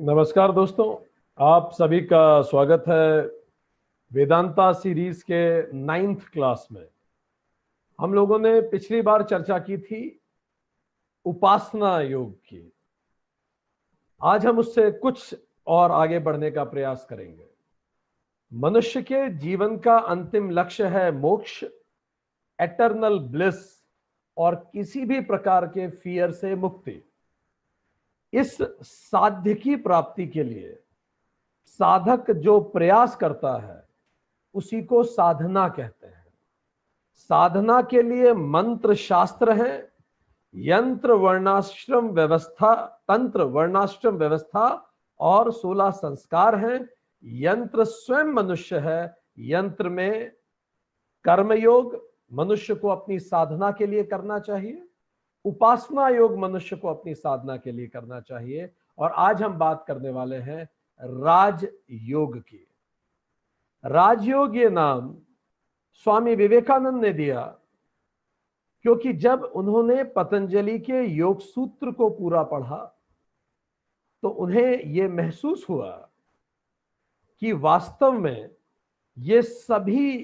नमस्कार दोस्तों, आप सभी का स्वागत है वेदांता सीरीज़ के नाइन्थ क्लास में। हम लोगों ने पिछली बार चर्चा की थी उपासना योग की। आज हम उससे कुछ और आगे बढ़ने का प्रयास करेंगे। मनुष्य के जीवन का अंतिम लक्ष्य है मोक्ष एटर्नल ब्लिस और किसी भी प्रकार के फियर से मुक्ति। इस साध्य की प्राप्ति के लिए साधक जो प्रयास करता है, उसी को साधना कहते हैं। साधना के लिए मंत्र शास्त्र है, यंत्र वर्णाश्रम व्यवस्था, तंत्र वर्णाश्रम व्यवस्था और सोलह संस्कार हैं। यंत्र स्वयं मनुष्य है, यंत्र में कर्मयोग मनुष्य को अपनी साधना के लिए करना चाहिए। उपासना योग मनुष्य को अपनी साधना के लिए करना चाहिए। और आज हम बात करने वाले हैं राज योग की। राजयोग ये नाम स्वामी विवेकानंद ने दिया, क्योंकि जब उन्होंने पतंजलि के योग सूत्र को पूरा पढ़ा तो उन्हें यह महसूस हुआ कि वास्तव में ये सभी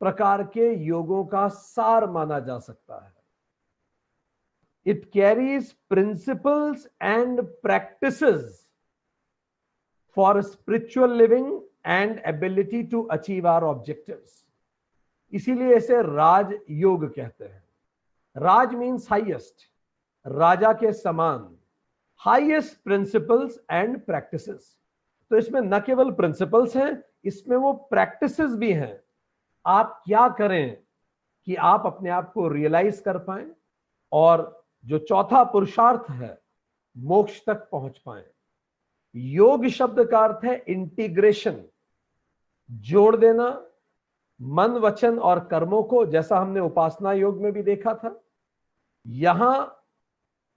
प्रकार के योगों का सार माना जा सकता है। It carries principles and practices for spiritual living and ability to achieve our objectives. इसीलिए इसे राज योग कहते हैं। राज मीन्स हाइएस्ट राजा के समान। हाईएस्ट प्रिंसिपल्स एंड प्रैक्टिसेस तो इसमें न केवल प्रिंसिपल्स हैं, इसमें वो प्रैक्टिसेस भी हैं। आप क्या करें कि आप अपने आप को रियलाइज़ कर पाए और जो चौथा पुरुषार्थ है, मोक्ष तक पहुँच पाए। योग शब्द का अर्थ है इंटीग्रेशन जोड़ देना, मन, वचन और कर्मों को, जैसा हमने उपासना योग में भी देखा था। यहाँ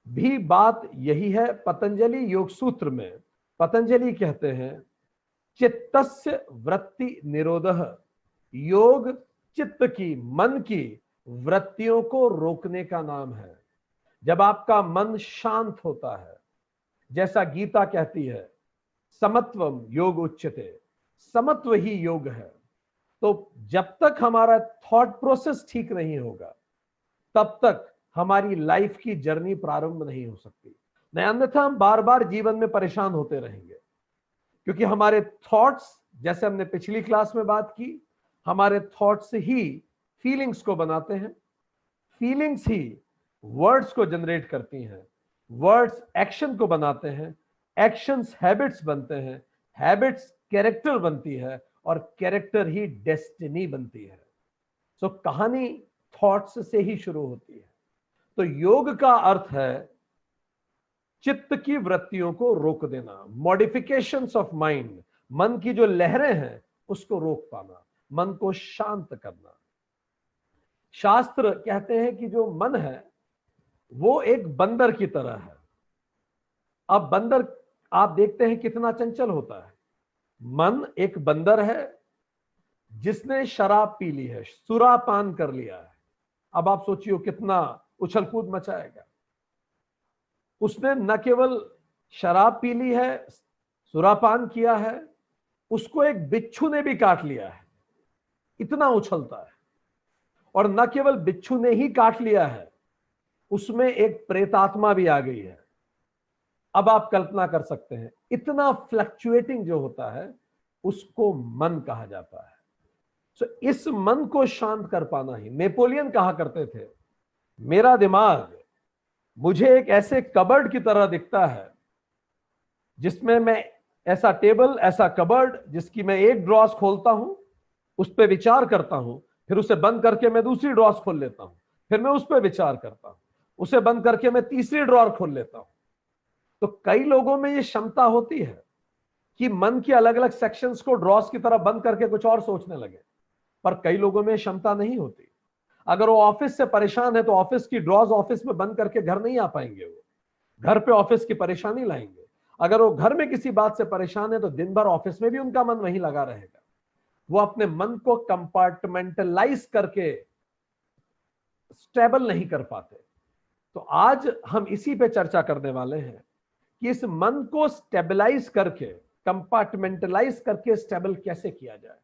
भी बात यही है पतंजलि योग सूत्र में। पतंजलि कहते हैं, चित्तस्य वृत्ति निरोध। योग चित्त की, मन की वृत्तियों को रोकने का नाम है। जब आपका मन शांत होता है, जैसा गीता कहती है समत्वम योग उच्चते समत्व ही योग है तो जब तक हमारा थॉट प्रोसेस ठीक नहीं होगा, तब तक हमारी लाइफ की जर्नी प्रारंभ नहीं हो सकती। नहीं, अन्यथा हम बार बार जीवन में परेशान होते रहेंगे, क्योंकि हमारे थॉट्स जैसे हमने पिछली क्लास में बात की, हमारे थॉट्स ही फीलिंग्स को बनाते हैं फीलिंग्स ही वर्ड्स को जनरेट करती हैं वर्ड्स एक्शन को बनाते हैं एक्शंस हैबिट्स बनते हैं हैबिट्स कैरेक्टर बनती है और कैरेक्टर ही डेस्टिनी बनती है। सो so, कहानी थॉट्स से ही शुरू होती है। तो योग का अर्थ है चित्त की वृत्तियों को रोक देना मॉडिफिकेशन ऑफ़ माइंड मन की जो लहरें हैं उसको रोक पाना मन को शांत करना। शास्त्र कहते हैं कि जो मन है वो एक बंदर की तरह है। अब बंदर, आप देखते हैं कितना चंचल होता है। मन एक बंदर है, जिसने शराब पी ली है सुरापान कर लिया है। अब आप सोचिए कितना उछल कूद मचाएगा। उसने न केवल शराब पी ली है सुरापान किया है, उसको एक बिच्छू ने भी काट लिया है। इतना उछलता है। और न केवल बिच्छू ने ही काट लिया है उसमें एक प्रेतात्मा भी आ गई है। अब आप कल्पना कर सकते हैं, इतना फ्लक्चुएटिंग जो होता है, उसको मन कहा जाता है। सो इस मन को शांत कर पाना ही। नेपोलियन कहा करते थे, मेरा दिमाग मुझे एक ऐसे कबर्ड की तरह दिखता है, जिसमें मैं ऐसा टेबल, ऐसा कबर्ड, जिसकी मैं एक ड्रॉस खोलता हूँ, उस पर विचार करता हूँ, फिर उसे बंद करके मैं दूसरी ड्रॉस खोल लेता हूँ, फिर मैं उस पर विचार करता हूँ। उसे बंद करके मैं तीसरी ड्रॉर खोल लेता हूँ। तो कई लोगों में ये क्षमता होती है कि मन की अलग अलग सेक्शंस को ड्रॉस की तरह बंद करके कुछ और सोचने लगे, पर कई लोगों में क्षमता नहीं होती। अगर वो ऑफ़िस से परेशान है तो ऑफ़िस की ड्रॉज ऑफ़िस में बंद करके घर नहीं आ पाएँगे वो। घर पे ऑफ़िस की परेशानी लाएँगे। अगर वो घर में किसी बात से परेशान है तो दिन भर ऑफ़िस में भी उनका मन वहीं लगा रहेगा। वो अपने मन को कंपार्टमेंटलाइज करके स्टेबल नहीं कर पाते। तो आज हम इसी पे चर्चा करने वाले हैं कि इस मन को स्टेबलाइज करके कंपार्टमेंटलाइज करके स्टेबल कैसे किया जाए?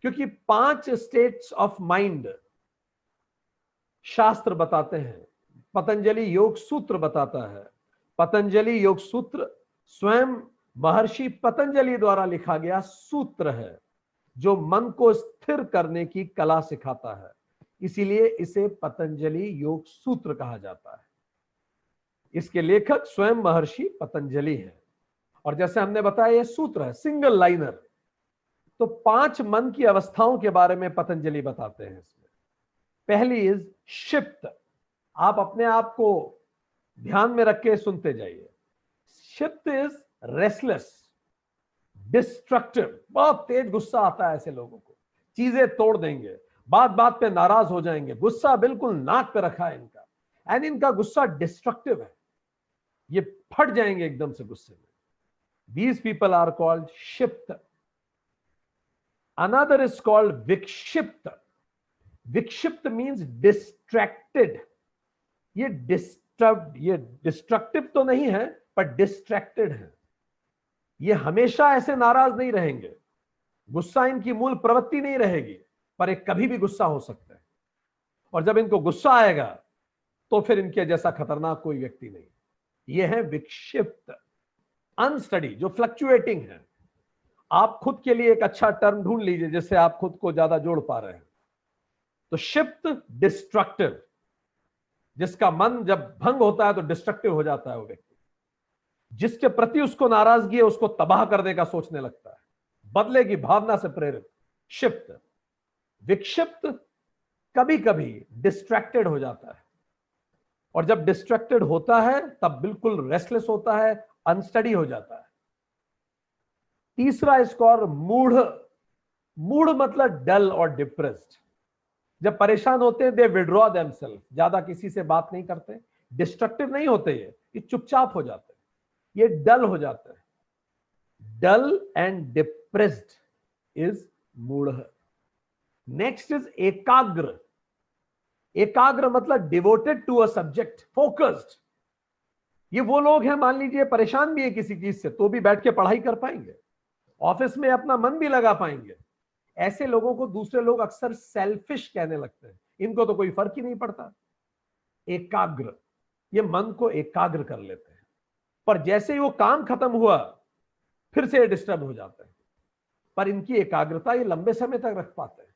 क्योंकि पाँच स्टेट्स ऑफ़ माइंड शास्त्र बताते हैं। पतंजलि योग सूत्र बताता है। पतंजलि योग सूत्र स्वयं महर्षि पतंजलि द्वारा लिखा गया सूत्र है, जो मन को स्थिर करने की कला सिखाता है। इसीलिए इसे पतंजलि योग सूत्र कहा जाता है। इसके लेखक स्वयं महर्षि पतंजलि है। और जैसे हमने बताया यह सूत्र है सिंगल लाइनर तो पाँच मन की अवस्थाओं के बारे में पतंजलि बताते हैं इसमें। पहली इज़ शिप्त आप अपने आप को ध्यान में रख के सुनते जाइए। शिप्त इज़ रेस्टलेस डिस्ट्रक्टिव बहुत तेज गुस्सा आता है ऐसे लोगों को। चीज़ें तोड़ देंगे। बात बात पे नाराज़ हो जाएँगे। गुस्सा बिल्कुल नाक पे रखा है इनका। एंड इनका गुस्सा डिस्ट्रक्टिव है। ये फट जाएँगे एकदम से गुस्से में। These people are called शिप्त another is called विक्षिप्त। विक्षिप्त मीन्स डिस्ट्रैक्टेड ये डिस्टर्ब ये डिस्ट्रक्टिव तो नहीं है, पर डिस्ट्रैक्टेड है। ये हमेशा ऐसे नाराज़ नहीं रहेंगे। गुस्सा इनकी मूल प्रवृत्ति नहीं रहेगी। पर एक कभी भी गुस्सा हो सकता है। और जब इनको गुस्सा आएगा तो फिर इनके जैसा खतरनाक कोई व्यक्ति नहीं। ये है विक्षिप्त अनस्टडी जो फ्लक्चुएटिंग है। आप खुद के लिए एक अच्छा टर्म ढूंढ लीजिए, जिससे आप खुद को ज़्यादा जोड़ पा रहे हैं। तो शिप्त डिस्ट्रक्टिव जिसका मन जब भंग होता है तो डिस्ट्रक्टिव हो जाता है वो व्यक्ति। जिसके प्रति उसको नाराज़गी है, उसको तबाह करने का सोचने लगता है। बदले की भावना से प्रेरित शिप्त विक्षिप्त कभी कभी डिस्ट्रैक्टेड हो जाता है। और जब डिस्ट्रैक्टेड होता है, तब बिल्कुल रेस्टलेस होता है अनस्टडी हो जाता है। तीसरा स्कोर मूढ़। मूढ़ मतलब डल और डिप्रेस्ड जब परेशान होते हैं दे विड्रॉ देम ज़्यादा किसी से बात नहीं करते। डिस्ट्रक्टिव नहीं होते ये। ये चुपचाप हो जाते हैं। ये डल हो जाते हैं। डल एंड डिप्रेस्ड इज़ मूढ़। नेक्स्ट इज़ एकाग्र एकाग्र मतलब devoted to a subject focused ये वो लोग हैं, मान लीजिए, परेशान भी है किसी चीज़ से तो भी बैठ के पढ़ाई कर पाएँगे। ऑफ़िस में अपना मन भी लगा पाएँगे। ऐसे लोगों को दूसरे लोग अक्सर सेल्फिश कहने लगते हैं। इनको तो कोई फ़र्क ही नहीं पड़ता। एकाग्र। ये मन को एकाग्र कर लेते हैं। पर जैसे ही वो काम खत्म हुआ, फिर से डिस्टर्ब हो जाते हैं। पर इनकी एकाग्रता ये लंबे समय तक रख पाते हैं।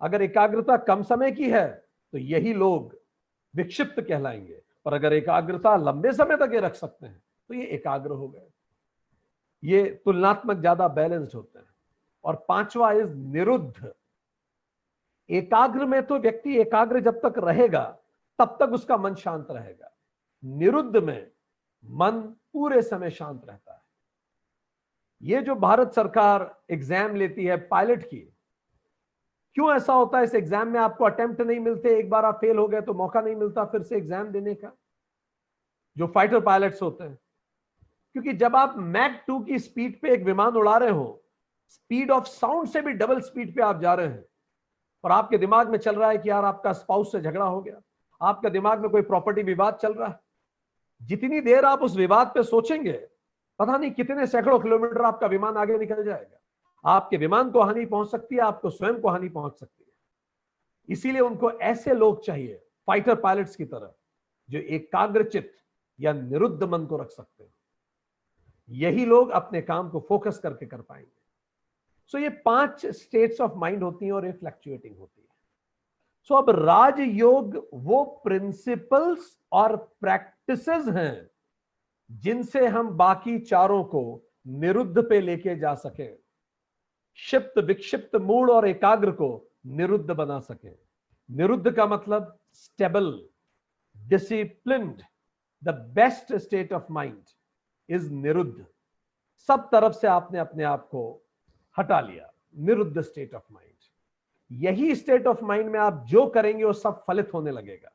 अगर एकाग्रता कम समय की है तो यही लोग विक्षिप्त कहलाएँगे। पर अगर एकाग्रता लंबे समय तक ये रख सकते हैं तो ये एकाग्र हो गए। ये तुलनात्मक ज़्यादा बैलेंस्ड होते हैं। और पांचवा इज़ निरुद्ध। एकाग्र में तो व्यक्ति एकाग्र जब तक रहेगा, तब तक उसका मन शांत रहेगा। निरुद्ध में मन पूरे समय शांत रहता है। ये जो भारत सरकार एग्ज़ाम लेती है पायलट की क्यों ऐसा होता है? इस एग्ज़ाम में आपको अटेम्प्ट नहीं मिलते, एक बार आप फेल हो गए तो मौका नहीं मिलता फिर से एग्ज़ाम देने का, जो फाइटर पायलट्स होते हैं। क्योंकि जब आप मैक टू की स्पीड पे एक विमान उड़ा रहे हो स्पीड ऑफ़ साउंड से भी डबल स्पीड पे आप जा रहे हैं और आपके दिमाग में चल रहा है कि यार आपका स्पाउस से झगड़ा हो गया, आपके दिमाग में कोई प्रॉपर्टी विवाद चल रहा है। जितनी देर आप उस विवाद पे सोचेंगे, पता नहीं कितने सैकड़ों किलोमीटर आपका विमान आगे निकल जाएगा। आपके विमान को हानि पहुँच सकती है, आपको स्वयं को हानि पहुँच सकती है। इसीलिए उनको ऐसे लोग चाहिए फाइटर पायलट्स की तरह, जो एकाग्रचित या निरुद्ध मन को रख सकते हैं। यही लोग अपने काम को फोकस करके कर पाएँगे। सो so ये पाँच स्टेट्स ऑफ़ माइंड होती हैं और ये फ्लक्चुएटिंग होती है। सो so अब राजयोग वो प्रिंसिपल्स और प्रैक्टिसेस हैं, जिनसे हम बाकी चारों को निरुद्ध पे लेके जा सके। क्षिप्त विक्षिप्त मूड और एकाग्र को निरुद्ध बना सके। निरुद्ध का मतलब stable discipline the best state of mind is निरुद्ध। सब तरफ़ से आपने अपने आप को हटा लिया, निरुद्ध स्टेट ऑफ़ माइंड यही स्टेट ऑफ़ माइंड में आप जो करेंगे, वो सब फलित होने लगेगा।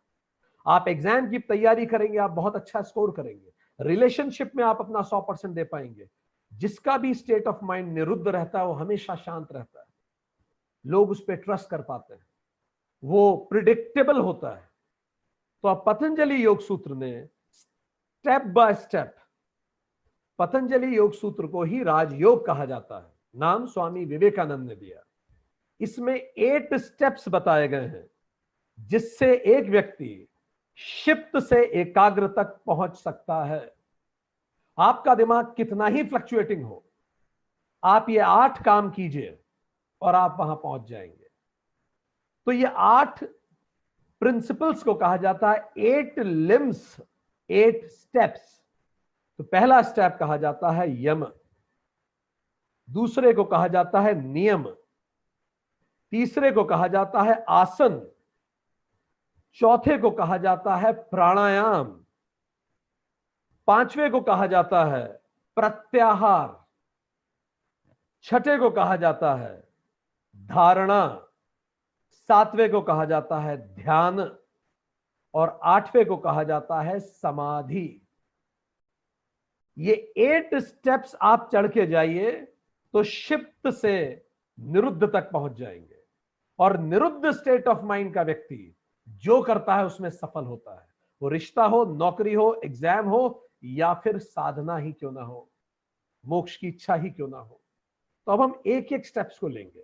आप एग्ज़ाम की तैयारी करेंगे, आप बहुत अच्छा स्कोर करेंगे। रिलेशनशिप में आप अपना सौ परसेंट दे पाएँगे। जिसका भी स्टेट ऑफ़ माइंड निरुद्ध रहता है, वो हमेशा शांत रहता है। लोग उस पर ट्रस्ट कर पाते हैं। वो प्रिडिक्टेबल होता है। तो अब पतंजलि योग सूत्र ने स्टेप बाय स्टेप पतंजलि योग सूत्र को ही राजयोग कहा जाता है। नाम स्वामी विवेकानंद ने दिया। इसमें एट स्टेप्स बताए गए हैं, जिससे एक व्यक्ति शिप्त से एकाग्र तक पहुँच सकता है। आपका दिमाग कितना ही फ्लक्चुएटिंग हो, आप ये आठ काम कीजिए और आप वहाँ पहुँच जाएँगे। तो ये आठ प्रिंसिपल्स को कहा जाता है एट लिम्स एट स्टेप्स तो पहला स्टेप कहा जाता है यम, दूसरे को कहा जाता है नियम, तीसरे को कहा जाता है आसन, चौथे को कहा जाता है प्राणायाम पांचवे को कहा जाता है प्रत्याहार। छठे को कहा जाता है धारणा। सातवें को कहा जाता है ध्यान। और आठवें को कहा जाता है समाधि। ये एट स्टेप्स आप चढ़ के जाइए तो शिप्त से निरुद्ध तक पहुँच जाएँगे। और निरुद्ध स्टेट ऑफ़ माइंड का व्यक्ति जो करता है उसमें सफल होता है। वो रिश्ता हो, नौकरी हो एग्ज़ाम हो या फिर साधना ही क्यों ना हो? मोक्ष की इच्छा ही क्यों ना हो? तो अब हम एक एक स्टेप्स को लेंगे।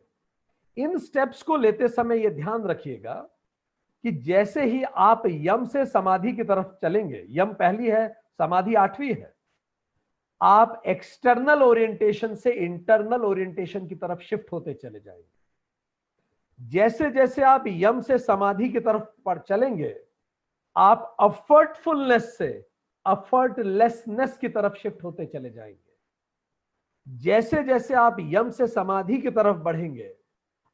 इन स्टेप्स को लेते समय यह ध्यान रखिएगा कि जैसे ही आप यम से समाधि की तरफ़ चलेंगे, यम पहली है, समाधि आठवीं है, आप एक्सटर्नल ओरिएंटेशन से इंटरनल ओरिएंटेशन की तरफ़ शिफ्ट होते चले जाएँगे। जैसे जैसे आप यम से समाधि की तरफ़ पर चलेंगे, आप अफर्टफुलनेस से अफर्टलेसनेस की तरफ़ शिफ्ट होते चले जाएँगे। जैसे जैसे आप यम से समाधि की तरफ़ बढ़ेंगे,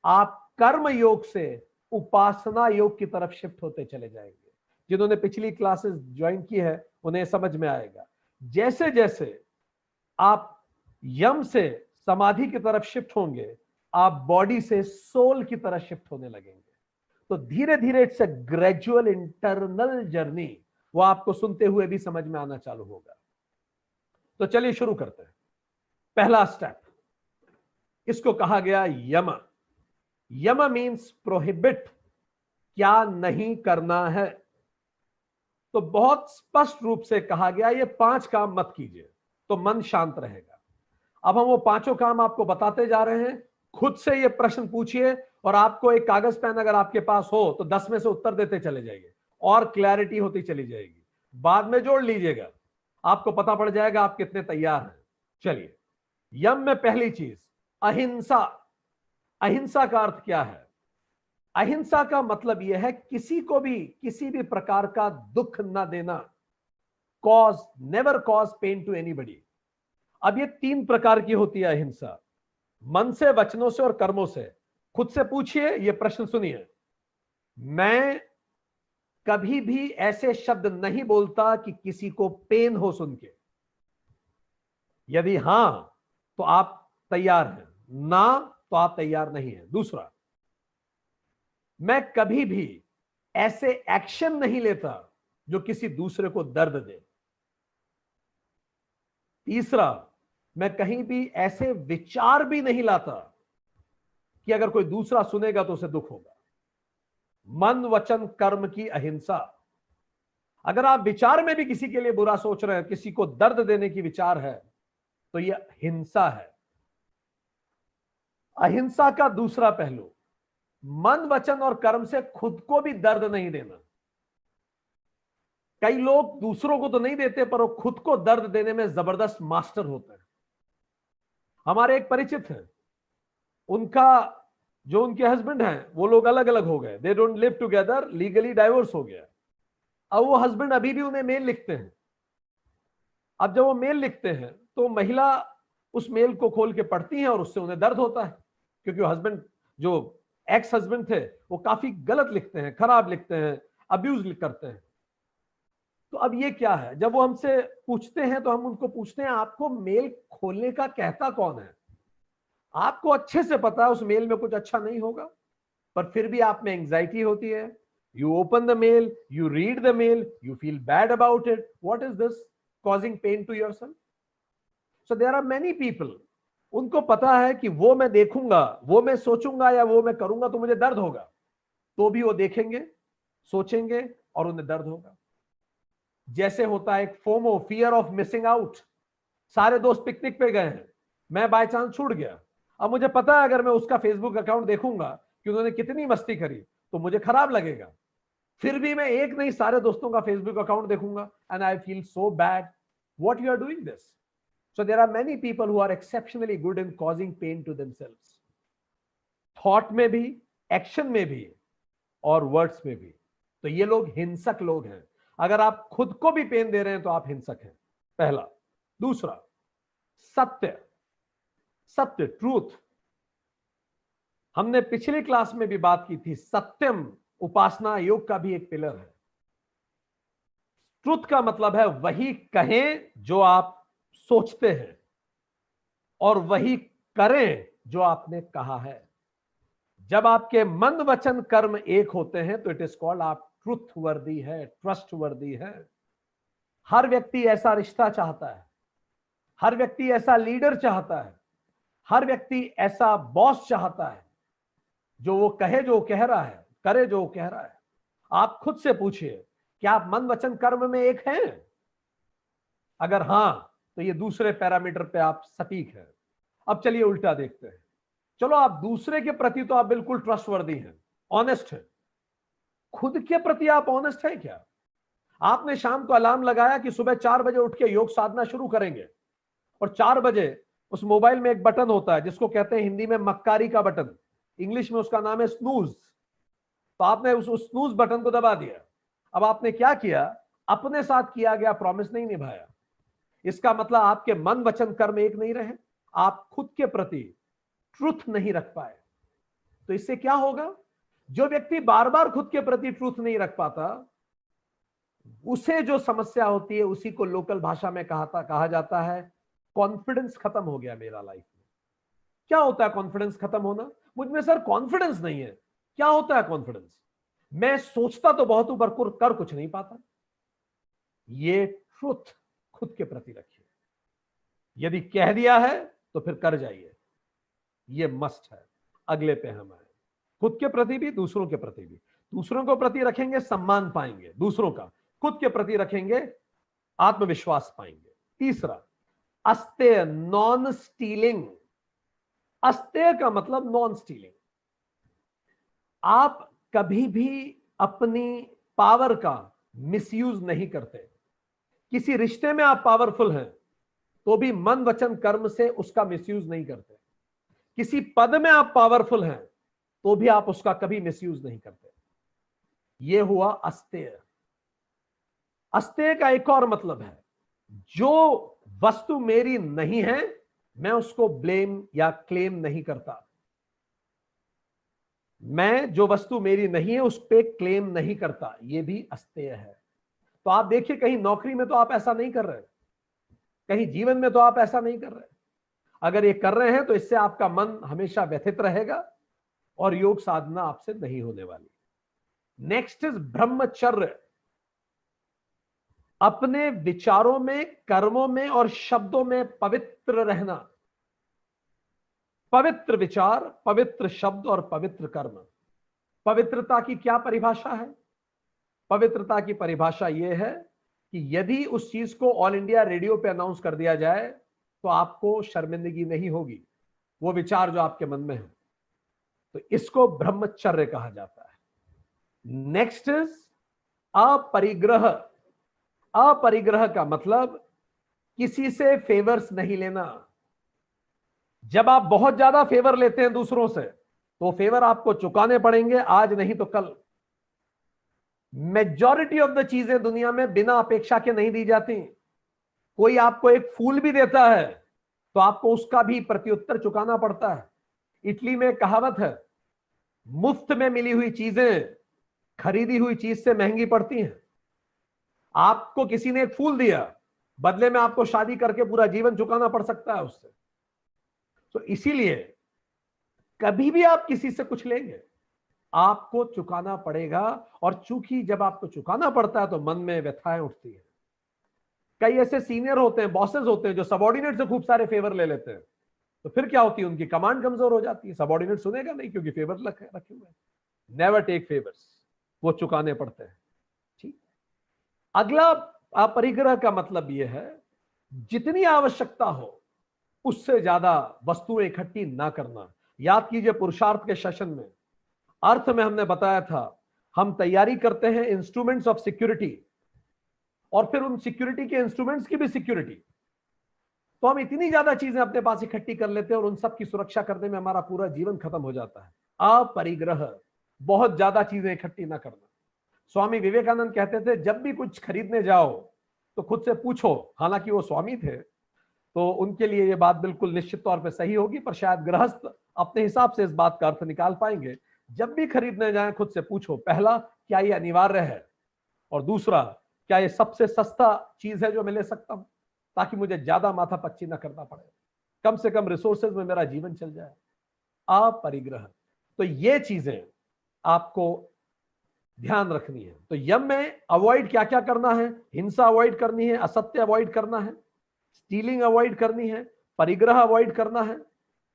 आप कर्म योग से उपासना योग की तरफ़ शिफ्ट होते चले जाएँगे। जिन्होंने पिछली क्लासेस ज्वाइन की है, उन्हें समझ में आएगा। जैसे जैसे आप यम से समाधि की तरफ़ शिफ्ट होंगे, आप बॉडी से सोल की तरफ़ शिफ्ट होने लगेंगे। तो धीरे धीरे it's a gradual internal journey वो आपको सुनते हुए भी समझ में आना चालू होगा। तो चलिए शुरू करते हैं। पहला स्टेप इसको कहा गया यम। यम मीन्स प्रोहिबिट क्या नहीं करना है। तो बहुत स्पष्ट रूप से कहा गया, ये पाँच काम मत कीजिए तो मन शांत रहेगा। अब हम वो पाँचों काम आपको बताते जा रहे हैं। खुद से ये प्रश्न पूछिए और आपको एक कागज़ पेन अगर आपके पास हो तो दस में से उत्तर देते चले जाइए। और क्लैरिटी होती चली जाएगी। बाद में जोड़ लीजिएगा। आपको पता पड़ जाएगा आप कितने तैयार हैं। चलिए, यम में पहली चीज़, अहिंसा। अहिंसा का अर्थ क्या है? अहिंसा का मतलब यह है किसी को भी, किसी भी प्रकार का दुख न देना। Cause never cause pain to anybody अब ये तीन प्रकार की होती है अहिंसा। मन से, वचनों से और कर्मों से। खुद से पूछिए, ये प्रश्न सुनिए। मैं कभी भी ऐसे शब्द नहीं बोलता कि किसी को पेन हो सुन के। यदि हाँ तो आप तैयार हैं। ना तो आप तैयार नहीं हैं। दूसरा, मैं कभी भी ऐसे एक्शन नहीं लेता जो किसी दूसरे को दर्द दे। तीसरा, मैं कहीं भी ऐसे विचार भी नहीं लाता कि अगर कोई दूसरा सुनेगा तो उसे दुख होगा। मन वचन कर्म की अहिंसा। अगर आप विचार में भी किसी के लिए बुरा सोच रहे हैं, किसी को दर्द देने की विचार है तो यह हिंसा है। अहिंसा का दूसरा पहलू मन वचन और कर्म से खुद को भी दर्द नहीं देना। कई लोग दूसरों को तो नहीं देते, पर वो खुद को दर्द देने में ज़बरदस्त मास्टर होते हैं। हमारे एक परिचित हैं, उनका जो उनके हस्बैंड हैं, वो लोग अलग अलग हो गए। They don't live together legally divorce हो गया। अब वो हस्बैंड अभी भी उन्हें मेल लिखते हैं। अब जब वो मेल लिखते हैं तो महिला उस मेल को खोल के पढ़ती हैं और उससे उन्हें दर्द होता है। क्योंकि वो हस्बैंड जो एक्स हस्बैंड थे, वो काफ़ी गलत लिखते हैं, खराब लिखते हैं अब्यूज करते हैं। तो अब ये क्या है? जब वो हमसे पूछते हैं तो हम उनको पूछते हैं, आपको मेल खोलने का कहता कौन है? आपको अच्छे से पता है उस मेल में कुछ अच्छा नहीं होगा, पर फिर भी आप में एंग्जाइटी होती है। You open the mail you read the mail you feel bad about it what is this causing pain to yourself so there are many people उनको पता है कि वो मैं देखूँगा, वो मैं सोचूँगा या वो मैं करूँगा तो मुझे दर्द होगा। तो भी वो देखेंगे, सोचेंगे और उन्हें दर्द होगा। जैसे होता है एक FOMO fear of missing out सारे दोस्त पिकनिक पे गए हैं। मैं बाय चांस छूट गया। अब मुझे पता है अगर मैं उसका फेसबुक अकाउंट देखूँगा कि उन्होंने कितनी मस्ती करी तो मुझे खराब लगेगा। फिर भी मैं एक नहीं, सारे दोस्तों का फेसबुक अकाउंट देखूँगा and I feel so bad what you are doing this so there are many people who are exceptionally good in causing pain to themselves thought में भी एक्शन में भी, और वर्ड्स में भी। तो ये लोग हिंसक लोग हैं। अगर आप खुद को भी पेन दे रहे हैं तो आप हिंसक हैं। पहला। दूसरा। सत्य। सत्य ट्रूथ हमने पिछली क्लास में भी बात की थी, सत्यम उपासना योग का भी एक पिलर है। ट्रुथ का मतलब है वही कहें जो आप सोचते हैं और वही करें जो आपने कहा है। जब आपके मन वचन कर्म एक होते हैं तो इट इज़ कॉल्ड आप ट्रुथ वर्दी है ट्रस्ट वर्दी है। हर व्यक्ति ऐसा रिश्ता चाहता है, हर व्यक्ति ऐसा लीडर चाहता है हर व्यक्ति ऐसा बॉस चाहता है, जो वो कहे जो कह रहा है, करे जो कह रहा है। आप खुद से पूछिए, क्या आप मन वचन कर्म में एक हैं? अगर हाँ तो ये दूसरे पैरामीटर पे आप सटीक हैं। अब चलिए उल्टा देखते हैं। चलो, आप दूसरे के प्रति तो आप बिल्कुल ट्रस्टवर्दी हैं ऑनेस्ट हैं। खुद के प्रति आप ऑनेस्ट हैं क्या? आपने शाम को अलार्म लगाया कि सुबह चार बजे उठ के योग साधना शुरू करेंगे, और चार बजे उस मोबाइल में एक बटन होता है जिसको कहते हैं हिंदी में मक्कारी का बटन। इंग्लिश में उसका नाम है स्नूज तो आपने उस, उस स्नूज बटन को दबा दिया। अब आपने क्या किया? अपने साथ किया गया प्रॉमिस नहीं निभाया। इसका मतलब आपके मन वचन कर्म एक नहीं रहे आप खुद के प्रति ट्रुथ नहीं रख पाए। तो इससे क्या होगा? जो व्यक्ति बार बार खुद के प्रति ट्रूथ नहीं रख पाता उसे जो समस्या होती है उसी को लोकल भाषा में कहा था कहा जाता है। कॉन्फिडेंस खत्म हो गया मेरा लाइफ में। क्या होता है कॉन्फिडेंस खत्म होना? मुझमें सर कॉन्फिडेंस नहीं है। क्या होता है कॉन्फिडेंस मैं सोचता तो बहुत ऊपर कर कुछ नहीं पाता। ये ट्रुथ खुद के प्रति रखिए। यदि कह दिया है तो फिर कर जाइए। ये मस्ट है। अगले पे हम आए। खुद के प्रति भी, दूसरों के प्रति भी। दूसरों को प्रति रखेंगे, सम्मान पाएँगे। दूसरों का खुद के प्रति रखेंगे, आत्मविश्वास पाएँगे। तीसरा अस्तेय नॉन स्टीलिंग अस्तेय का मतलब नॉन स्टीलिंग आप कभी भी अपनी पावर का मिसयूज नहीं करते। किसी रिश्ते में आप पावरफुल हैं तो भी मन वचन कर्म से उसका मिसयूज नहीं करते। किसी पद में आप पावरफुल हैं तो भी आप उसका कभी मिसयूज नहीं करते। यह हुआ अस्तेय अस्तेय का एक और मतलब है। जो वस्तु मेरी नहीं है, मैं उसको ब्लेम या क्लेम नहीं करता। मैं जो वस्तु मेरी नहीं है, उस पर क्लेम नहीं करता। यह भी अस्तेय है। तो आप देखिए, कहीं नौकरी में तो आप ऐसा नहीं कर रहे कहीं जीवन में तो आप ऐसा नहीं कर रहे अगर ये कर रहे हैं तो इससे आपका मन हमेशा व्यथित रहेगा और योग साधना आपसे नहीं होने वाली। नेक्स्ट इज़ ब्रह्मचर्य। अपने विचारों में, कर्मों में और शब्दों में पवित्र रहना। पवित्र विचार, पवित्र शब्द और पवित्र कर्म। पवित्रता की क्या परिभाषा है? पवित्रता की परिभाषा यह है कि यदि उस चीज़ को ऑल इंडिया रेडियो पे अनाउंस कर दिया जाए तो आपको शर्मिंदगी नहीं होगी। वो विचार जो आपके मन में है। तो इसको ब्रह्मचर्य कहा जाता है। नेक्स्ट इज़ अपरिग्रह। अपरिग्रह का मतलब किसी से फेवर्स नहीं लेना। जब आप बहुत ज़्यादा फेवर लेते हैं दूसरों से तो फेवर आपको चुकाने पड़ेंगे, आज नहीं तो कल। मेजॉरिटी ऑफ़ द चीज़ें दुनिया में बिना अपेक्षा के नहीं दी जाती। कोई आपको एक फूल भी देता है तो आपको उसका भी प्रत्युत्तर चुकाना पड़ता है। इटली में कहावत है, मुफ़्त में मिली हुई चीज़ें खरीदी हुई चीज़ से महँगी पड़ती हैं। आपको किसी ने एक फूल दिया, बदले में आपको शादी करके पूरा जीवन चुकाना पड़ सकता है उससे। तो इसीलिए कभी भी आप किसी से कुछ लेंगे, आपको चुकाना पड़ेगा और चूँकि जब आपको चुकाना पड़ता है तो मन में व्यथाएँ उठती है। कई ऐसे सीनियर होते हैं, बॉसेस होते हैं जो सबॉर्डिनेट से खूब सारे फेवर ले लेते हैं। तो फिर क्या होती है, उनकी कमांड कमज़ोर हो जाती है। सबॉर्डिनेट सुनेगा नहीं क्योंकि फेवर रखे हुए नेवर टेक फेवर्स वो चुकाने पड़ते हैं। अगला अपरिग्रह का मतलब यह है, जितनी आवश्यकता हो, उससे ज़्यादा वस्तुएँ इकट्ठी ना करना। याद कीजिए पुरुषार्थ के सेशन में, अर्थ में हमने बताया था, हम तैयारी करते हैं इंस्ट्रूमेंट्स ऑफ़ सिक्योरिटी और फिर उन सिक्योरिटी के इंस्ट्रूमेंट्स की भी सिक्योरिटी तो हम इतनी ज़्यादा चीज़ें अपने पास इकट्ठी कर लेते हैं और उन सब की सुरक्षा करने में हमारा पूरा जीवन खत्म हो जाता है। अपरिग्रह, बहुत ज़्यादा चीज़ें इकट्ठी ना करना। स्वामी विवेकानंद कहते थे, जब भी कुछ खरीदने जाओ तो खुद से पूछो, हालाँकि वो स्वामी थे तो उनके लिए ये बात बिल्कुल निश्चित तौर पे सही होगी, पर शायद गृहस्थ अपने हिसाब से इस बात का अर्थ निकाल पाएँगे। जब भी खरीदने जाए, खुद से पूछो, पहला, क्या ये अनिवार्य है? और दूसरा, क्या ये सबसे सस्ता चीज़ है जो मैं ले सकता हूँ, ताकि मुझे ज़्यादा माथा पच्ची ना करना पड़े? कम से कम रिसोर्सेज में मेरा जीवन चल जाए। अपरिग्रह तो ये चीज़ें आपको ध्यान रखनी है। तो यम में अवॉइड क्या क्या करना है? हिंसा अवॉइड करनी है, असत्य अवॉइड करना है स्टीलिंग अवॉइड करनी है, परिग्रह अवॉइड करना है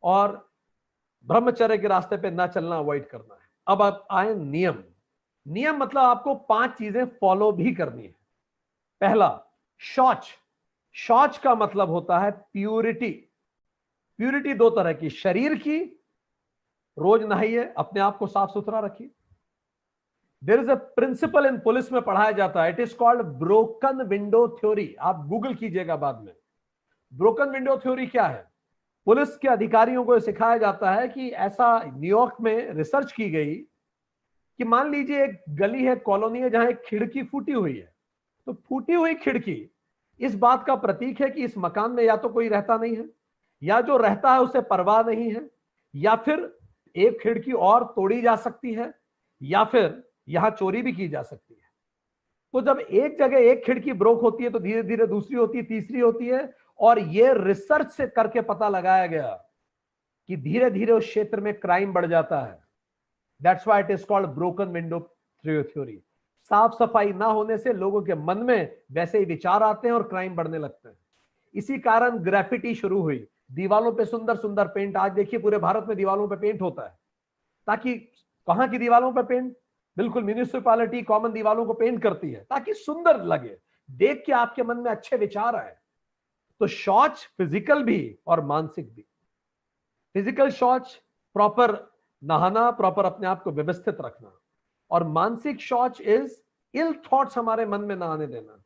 और ब्रह्मचर्य के रास्ते पे ना चलना अवॉइड करना है। अब आप आए नियम। नियम मतलब आपको पाँच चीज़ें फॉलो भी करनी है। पहला, शौच। शौच का मतलब होता है प्यूरिटी प्यूरिटी दो तरह की। शरीर की, रोज नहाइए, अपने आप को साफ़ सुथरा रखिए। There is a principle in police में पढ़ाया जाता है. It is called broken window theory आप गूगल कीजिएगा बाद में. ब्रोकन विंडो थ्योरी क्या है? पुलिस के अधिकारियों को सिखाया जाता है कि ऐसा न्यूयॉर्क में रिसर्च की गई कि मान लीजिए एक गली है कॉलोनी है, जहाँ एक खिड़की फूटी हुई है. तो फूटी हुई खिड़की इस बात का प्रतीक है कि इस मकान में या तो कोई रहता नहीं है, या जो रहता है उसे परवाह नहीं है, या फिर एक खिड़की और तोड़ी जा सकती है, या फिर यहाँ चोरी भी की जा सकती है। तो जब एक जगह एक खिड़की ब्रोक होती है तो धीरे धीरे दूसरी होती है, तीसरी होती है, और ये रिसर्च से करके पता लगाया गया कि धीरे धीरे उस क्षेत्र में क्राइम बढ़ जाता है। That's why it is called broken window theory साफ़ सफ़ाई ना होने से लोगों के मन में वैसे ही विचार आते हैं और क्राइम बढ़ने लगते हैं। इसी कारण ग्रेफिटी शुरू हुई। दीवालों पे सुंदर सुंदर पेंट आज देखिए पूरे भारत में दीवालों पे पेंट होता है। ताकि कहाँ की दीवालों पे पेंट बिल्कुल म्यूनिसिपालिटी कॉमन दीवालों को पेंट करती है, ताकि सुंदर लगे। देख के आपके मन में अच्छे विचार आए। तो शौच फ़िज़िकल भी और मानसिक भी। फ़िज़िकल शौच प्रॉपर नहाना प्रॉपर अपने आप को व्यवस्थित रखना। और मानसिक शौच इज़ इल थॉट्स हमारे मन में ना आने देना।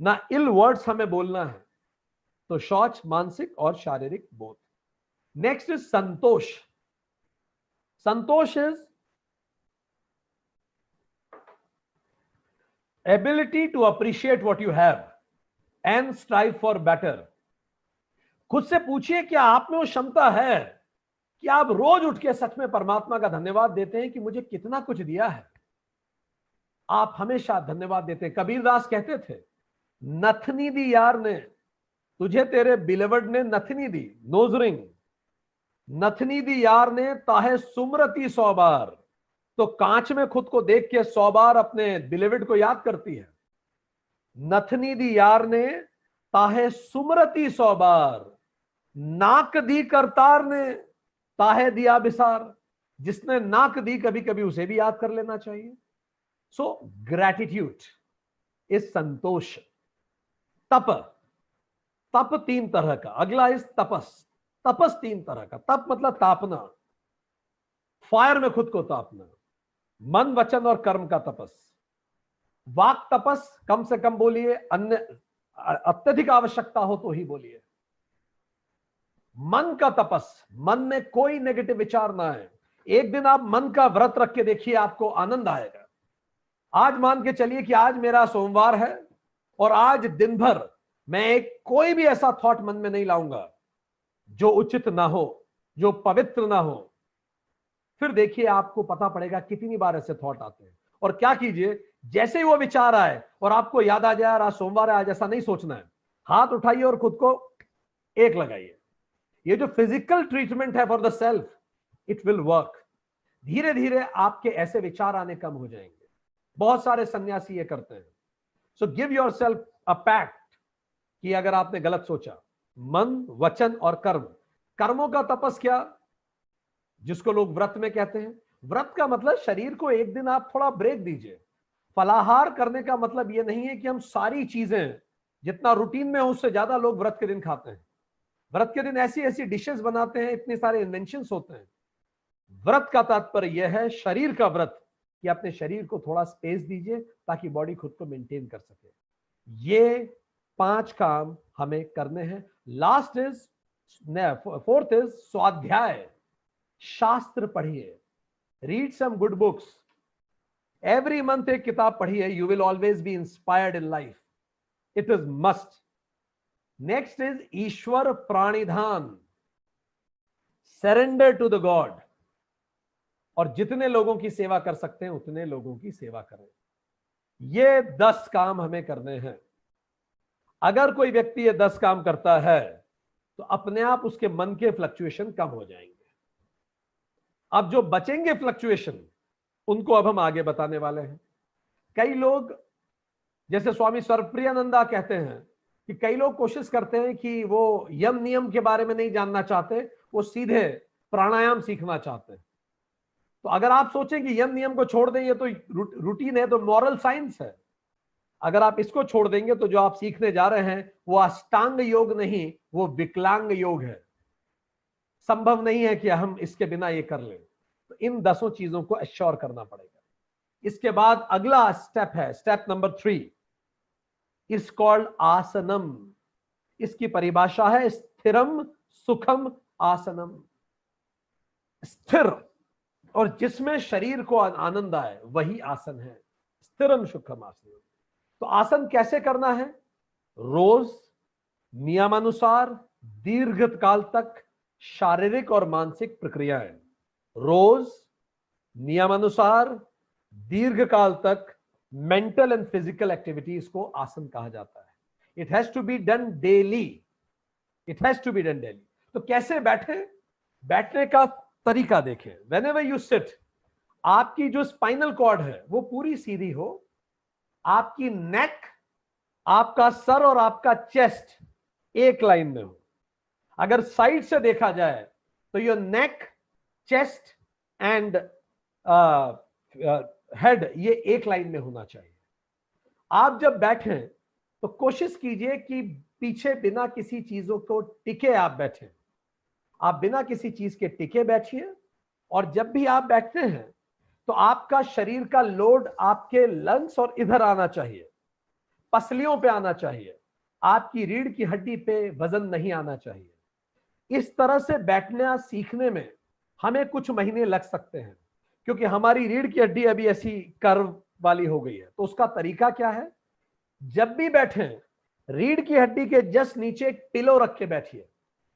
ना इल वर्ड्स हमें बोलना है। तो शौच मानसिक और शारीरिक बोध next is santosh. Santosh is ability to appreciate what you have and strive for better खुद से पूछिए, क्या आप में वो क्षमता है? कि आप रोज उठ के सच में परमात्मा का धन्यवाद देते हैं कि मुझे कितना कुछ दिया है? आप हमेशा धन्यवाद देते हैं। कबीर दास कहते थे, नथनी दी यार ने, तुझे तेरे बिलेवड ने नथनी दी, नोजरिंग। नथनी दी यार ने ताहे सुमरती सौ बार। तो कांच में खुद को देख के सौ बार अपने बिलेविड को याद करती है। नथनी दी यार ने ताहे सुमरती सौ बार, नाक दी करतार ने ताहे दिया बिसार। जिसने नाक दी कभी कभी उसे भी याद कर लेना चाहिए। सो ग्रेटिट्यूड इस संतोष। तप। तप तीन तरह का। अगला इस तपस। तपस तीन तरह का। तप मतलब तापना। फायर में खुद को तापना। मन, वचन और कर्म का तपस। वाक, तपस, कम से कम बोलिए, अन्य अत्यधिक आवश्यकता हो तो ही बोलिए। मन का तपस, मन में कोई नेगेटिव विचार ना है एक दिन आप मन का व्रत रख के देखिए, आपको आनंद आएगा। आज मान के चलिए कि आज मेरा सोमवार है और आज दिन भर मैं एक कोई भी ऐसा थॉट मन में नहीं लाऊँगा, जो उचित ना हो, जो पवित्र ना हो। फिर देखिए आपको पता पड़ेगा कितनी बार ऐसे थॉट आते हैं। और क्या कीजिए, जैसे ही वो विचार आए और आपको याद आ जाए, आज सोमवार है, आज ऐसा नहीं सोचना है, हाथ उठाइए और खुद को एक लगाइए। ये जो फ़िज़िकल ट्रीटमेंट है for the self it will work धीरे धीरे आपके ऐसे विचार आने कम हो जाएँगे। बहुत सारे सन्यासी ये करते हैं। So give yourself a pact कि अगर आपने गलत सोचा, मन, वचन और कर्म। कर्मों का तपस क्या? जिसको लोग व्रत में कहते हैं। व्रत का मतलब शरीर को एक दिन आप थोड़ा ब्रेक दीजिए। फलाहार करने का मतलब यह नहीं है कि हम सारी चीज़ें, जितना रूटीन में हो, उससे ज़्यादा लोग व्रत के दिन खाते हैं। व्रत के दिन ऐसी ऐसी डिशेस बनाते हैं, इतने सारे इन्वेंशन होते हैं। व्रत का तात्पर्य यह है, शरीर का व्रत, कि अपने शरीर को थोड़ा स्पेस दीजिए, ताकि बॉडी खुद को मेंटेन कर सके। ये पाँच काम हमें करने हैं। Last is fourth is swadhyaya. शास्त्र पढ़िए। Read some good books every month एक किताब पढ़िए you will always be inspired in life it is must next is Ishwar pranidhan. Surrender to the god और जितने लोगों की सेवा कर सकते हैं, उतने लोगों की सेवा करें। ये दस काम हमें करने हैं। अगर कोई व्यक्ति ये दस काम करता है तो अपने आप उसके मन के फ्लक्चुएशन कम हो जाएँगे। अब जो बचेंगे फ्लक्चुएशन उनको अब हम आगे बताने वाले हैं। कई लोग, जैसे स्वामी सर्वप्रियानंदा कहते हैं कि कई लोग कोशिश करते हैं कि वो यम नियम के बारे में नहीं जानना चाहते, वो सीधे प्राणायाम सीखना चाहते हैं। तो अगर आप सोचें कि यम नियम को छोड़ दें, ये तो रूटीन है तो मॉरल साइंस है। अगर आप इसको छोड़ देंगे तो जो आप सीखने जा रहे हैं, वो अष्टांग योग नहीं, वो विकलांग योग है। संभव नहीं है कि हम इसके बिना ये कर लें। तो इन दसों चीज़ों को एश्योर करना पड़ेगा। इसके बाद अगला स्टेप है step number three is called asanam. इसकी परिभाषा है स्थिरम, सुखम, आसनम। स्थिर। और जिसमें शरीर को आनंद आए, वही आसन है। स्थिरम, सुखम आसन तो आसन कैसे करना है? रोज नियमानुसार दीर्घ काल तक शारीरिक और मानसिक प्रक्रियाएँ। रोज, नियमानुसार दीर्घ काल तक मेंटल एंड फ़िज़िकल एक्टिविटीज़ को आसन कहा जाता है। It has to be done daily it has to be done daily तो कैसे बैठे? बैठने का तरीका देखें। वेन एवर यू सिट आपकी जो स्पाइनल कॉर्ड है, वो पूरी सीधी हो। आपकी नेक आपका सर और आपका चेस्ट एक लाइन में हो। अगर साइड से देखा जाए तो your neck chest and head ये एक लाइन में होना चाहिए। आप जब बैठे तो कोशिश कीजिए कि पीछे बिना किसी चीज़ों को टिके आप बैठे। आप बिना किसी चीज़ के टिके बैठिए और जब भी आप बैठते हैं तो आपका शरीर का लोड आपके लंग्स और इधर आना चाहिए। पसलियों पे आना चाहिए। आपकी रीढ़ की हड्डी पे वज़न नहीं आना चाहिए। इस तरह से बैठना सीखने में हमें कुछ महीने लग सकते हैं, क्योंकि हमारी रीढ़ की हड्डी अभी ऐसी कर्व वाली हो गई है। तो उसका तरीका क्या है? जब भी बैठे, रीढ़ की हड्डी के जस्ट नीचे एक पिलो रख के बैठिए।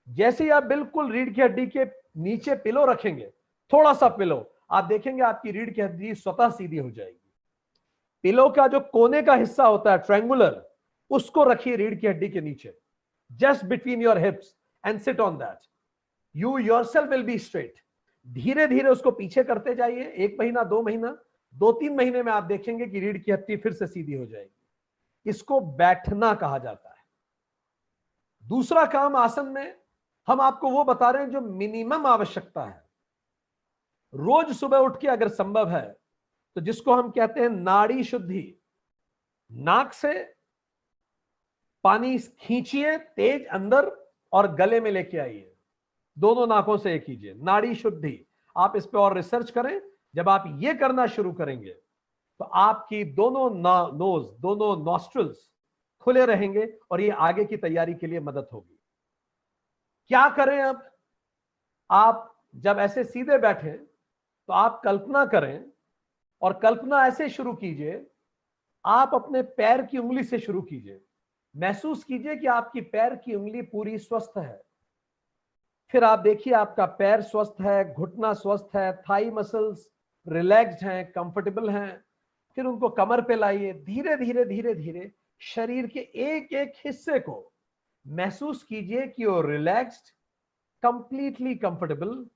जैसे ही आप बिल्कुल रीढ़ की हड्डी के नीचे पिलो रखेंगे, थोड़ा सा पिलो आप देखेंगे आपकी रीढ़ की हड्डी स्वतः सीधी हो जाएगी। पिलो का जो कोने का हिस्सा होता है ट्रैंगुलर उसको रखिए रीढ़ की हड्डी के नीचे। Just between your hips and sit on that you yourself will be straight धीरे धीरे उसको पीछे करते जाइए, एक महीना, दो महीना, दो तीन महीने में आप देखेंगे कि रीढ़ की हड्डी फिर से सीधी हो जाएगी। इसको बैठना कहा जाता है। दूसरा काम आसन में हम आपको वो बता रहे हैं जो मिनिमम आवश्यकता है। रोज सुबह उठ के अगर संभव है तो जिसको हम कहते हैं नाड़ी शुद्धि, नाक से पानी खींचिए, तेज अंदर और गले में लेके आइए। दोनों नाकों से एक कीजिए। नाड़ी शुद्धि। आप इस पर और रिसर्च करें। जब आप ये करना शुरू करेंगे तो आपकी दोनों नोज़ दोनों नॉस्ट्रल्स खुले रहेंगे और ये आगे की तैयारी के लिए मदद होगी। क्या करें अब आप जब ऐसे सीधे बैठे तो आप कल्पना करें और कल्पना ऐसे शुरू कीजिए। आप अपने पैर की उंगली से शुरू कीजिए। महसूस कीजिए कि आपकी पैर की उंगली पूरी स्वस्थ है। फिर आप देखिए, आपका पैर स्वस्थ है, घुटना स्वस्थ है, थाई मसल्स रिलैक्स्ड हैं, कंफर्टेबल हैं। फिर उनको कमर पे लाइए, धीरे धीरे धीरे धीरे शरीर के एक एक हिस्से को महसूस कीजिए कि वो relaxed, completely comfortable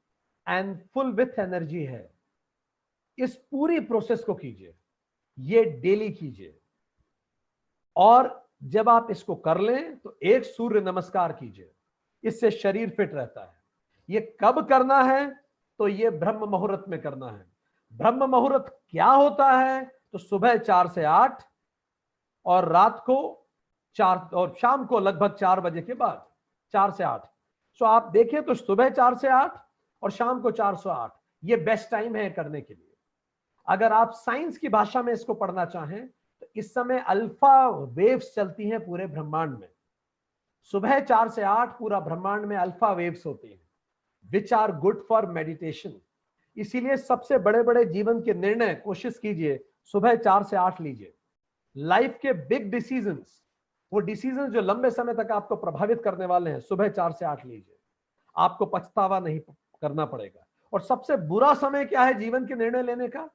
and full with energy है। इस पूरी प्रोसेस को कीजिए, ये डेली कीजिए। और जब आप इसको कर लें तो एक सूर्य नमस्कार कीजिए। इससे शरीर फिट रहता है। ये कब करना है? तो ये ब्रह्म मुहूर्त में करना है। ब्रह्म मुहूर्त क्या होता है? तो सुबह चार से आठ और रात को चार और शाम को लगभग चार बजे के बाद, चार से आठ। सो आप देखें तो सुबह चार से आठ और शाम को चार सौ आठ। ये बेस्ट टाइम है करने के लिए। अगर आप साइंस की भाषा में इसको पढ़ना चाहें इस समय अल्फ़ा वेव्स चलती हैं पूरे ब्रह्मांड में? सुबह चार से आठ पूरा ब्रह्मांड में अल्फ़ा वेव्स होती हैं which are good for meditation इसीलिए सबसे बड़े बड़े जीवन के निर्णय कोशिश कीजिए, सुबह चार से आठ लीजिए। लाइफ के बिग डिसीज़न वो डिसीज़न जो लंबे समय तक आपको प्रभावित करने वाले हैं, सुबह चार से आठ लीजिए। आपको पछतावा नहीं करना पड़ेगा। और सबसे बुरा समय क्या है जीवन के निर्णय लेने का?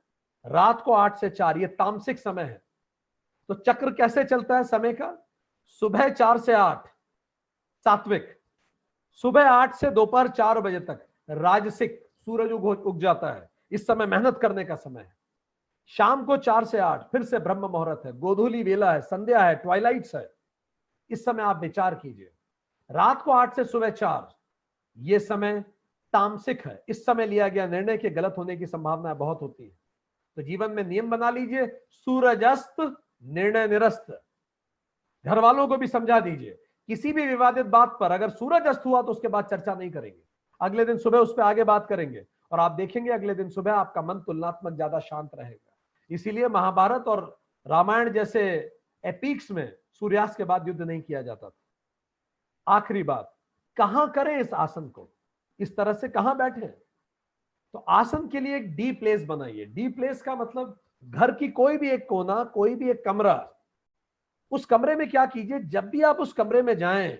रात को आठ से चार, ये तामसिक समय है। तो चक्र कैसे चलता है समय का? सुबह चार से आठ, सात्विक। सुबह आठ से दोपहर चार बजे तक राजसिक सूरज उग उग जाता है। इस समय मेहनत करने का समय है। शाम को चार से आठ, फिर से ब्रह्म मुहूर्त है। गोधूली वेला है, संध्या है ट्वाइलाइट्स है। इस समय आप विचार कीजिए। रात को आठ से सुबह चार, ये समय तामसिक है। इस समय लिया गया निर्णय के गलत होने की संभावना बहुत होती है। तो जीवन में नियम बना लीजिए। सूरजस्त निर्णय निरस्त। घर वालों को भी समझा दीजिए, किसी भी विवादित बात पर अगर सूरज अस्त हुआ तो उसके बाद चर्चा नहीं करेंगे। अगले दिन सुबह उस पर आगे बात करेंगे और आप देखेंगे अगले दिन सुबह आपका मन तुलनात्मक ज़्यादा शांत रहेगा। इसीलिए महाभारत और रामायण जैसे एपिक्स में सूर्यास्त के बाद युद्ध नहीं किया जाता था। आखिरी बात, कहाँ करें इस आसन को? इस तरह से कहाँ बैठे तो आसन के लिए एक डी प्लेस बनाइए। डी प्लेस का मतलब घर की कोई भी एक कोना, कोई भी एक कमरा, उस कमरे में क्या कीजिए, जब भी आप उस कमरे में जाएँ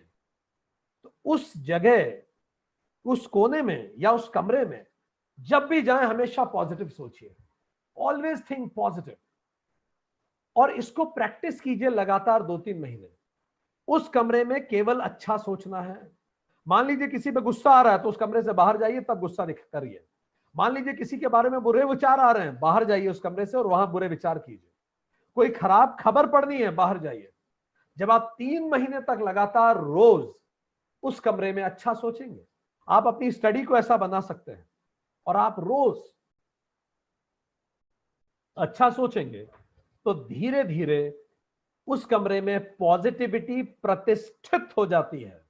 तो उस जगह, उस कोने में या उस कमरे में जब भी जाएँ, हमेशा पॉजिटिव सोचिए। ऑलवेज थिंक पॉजिटिव और इसको प्रैक्टिस कीजिए लगातार दो तीन महीने। उस कमरे में केवल अच्छा सोचना है। मान लीजिए किसी पे गुस्सा आ रहा है तो उस कमरे से बाहर जाइए, तब गुस्सा करिए मान लीजिए किसी के बारे में बुरे विचार आ रहे हैं, बाहर जाइए उस कमरे से और वहाँ बुरे विचार कीजिए। कोई खराब खबर पड़नी है, बाहर जाइए। जब आप तीन महीने तक लगातार रोज उस कमरे में अच्छा सोचेंगे, आप अपनी स्टडी को ऐसा बना सकते हैं और आप रोज अच्छा सोचेंगे तो धीरे धीरे उस कमरे में पॉजिटिविटी प्रतिष्ठित हो जाती है।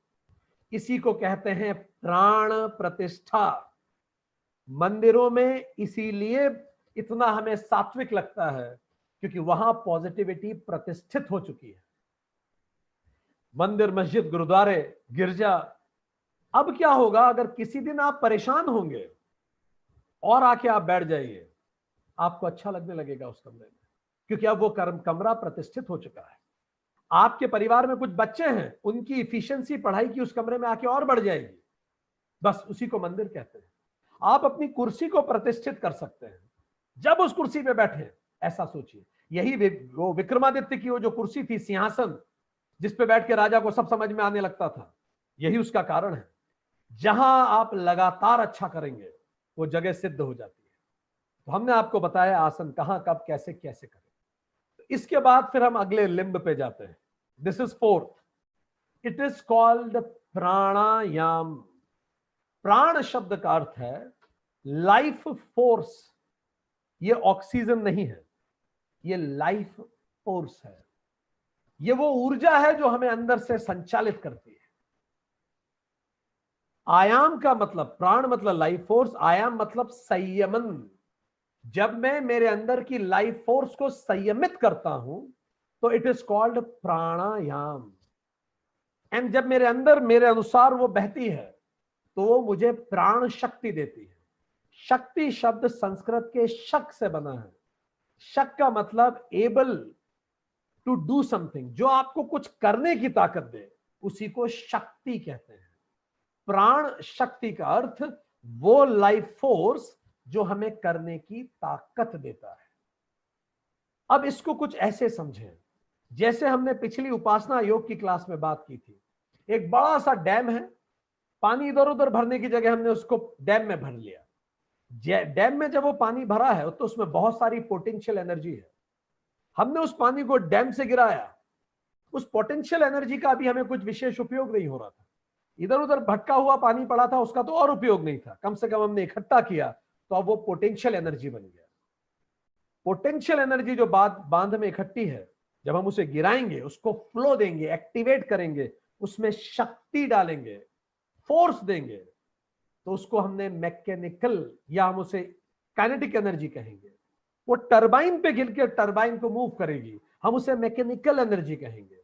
इसी को कहते हैं प्राण प्रतिष्ठा। मंदिरों में इसीलिए इतना हमें सात्विक लगता है क्योंकि वहाँ पॉजिटिविटी प्रतिष्ठित हो चुकी है। मंदिर, मस्जिद, गुरुद्वारे, गिरजा, अब क्या होगा अगर किसी दिन आप परेशान होंगे और आके आप बैठ जाइए, आपको अच्छा लगने लगेगा उस कमरे में, क्योंकि अब वो कर्म, कमरा प्रतिष्ठित हो चुका है। आपके परिवार में कुछ बच्चे हैं, उनकी इफिशियंसी पढ़ाई की उस कमरे में आके और बढ़ जाएगी। बस उसी को मंदिर कहते हैं। आप अपनी कुर्सी को प्रतिष्ठित कर सकते हैं। जब उस कुर्सी पे बैठे, ऐसा सोचिए। यही वो विक्रमादित्य की वो जो कुर्सी थी, सिंहासन, जिस पे बैठ के राजा को सब समझ में आने लगता था, यही उसका कारण है। जहाँ आप लगातार अच्छा करेंगे, वो जगह सिद्ध हो जाती है। तो हमने आपको बताया आसन कहाँ, कब, कैसे कैसे करें। तो इसके बाद फिर हम अगले लिंब पे जाते हैं। This is fourth it is called pranayama. प्राण शब्द का अर्थ है लाइफ फोर्स ये ऑक्सीजन नहीं है, ये लाइफ फोर्स है। ये वो ऊर्जा है जो हमें अंदर से संचालित करती है। आयाम का मतलब प्राण मतलब लाइफ फोर्स आयाम मतलब संयमन। जब मैं मेरे अंदर की लाइफ फोर्स को संयमित करता हूँ तो it is called pranayama. And जब मेरे अंदर मेरे अनुसार वो बहती है तो वो मुझे प्राण शक्ति देती है। शक्ति शब्द संस्कृत के शक से बना है। शक का मतलब एबल टू डू समथिंग जो आपको कुछ करने की ताकत दे, उसी को शक्ति कहते हैं। प्राण शक्ति का अर्थ वो लाइफ फोर्स जो हमें करने की ताकत देता है। अब इसको कुछ ऐसे समझें। जैसे हमने पिछली उपासना योग की क्लास में बात की थी। एक बड़ा सा डैम है पानी इधर उधर भरने की जगह हमने उसको डैम में भर लिया। डैम में जब वो पानी भरा है तो उसमें बहुत सारी पोटेंशियल एनर्जी है। हमने उस पानी को डैम से गिराया। उस पोटेंशियल एनर्जी का भी हमें कुछ विशेष उपयोग नहीं हो रहा था। इधर उधर भटका हुआ पानी पड़ा था, उसका तो और उपयोग नहीं था। कम से कम हमने इकट्ठा किया तो अब वो पोटेंशियल एनर्जी बन गया। पोटेंशियल एनर्जी जो बात बाँध में इकट्ठी है, जब हम उसे गिराएँगे, उसको फ्लो देंगे एक्टिवेट करेंगे, उसमें शक्ति डालेंगे। फोर्स देंगे तो उसको हमने मैकेनिकल या हम उसे काइनेटिक एनर्जी कहेंगे। वो टरबाइन पे गिर के टरबाइन को मूव करेगी, हम उसे मैकेनिकल एनर्जी कहेंगे।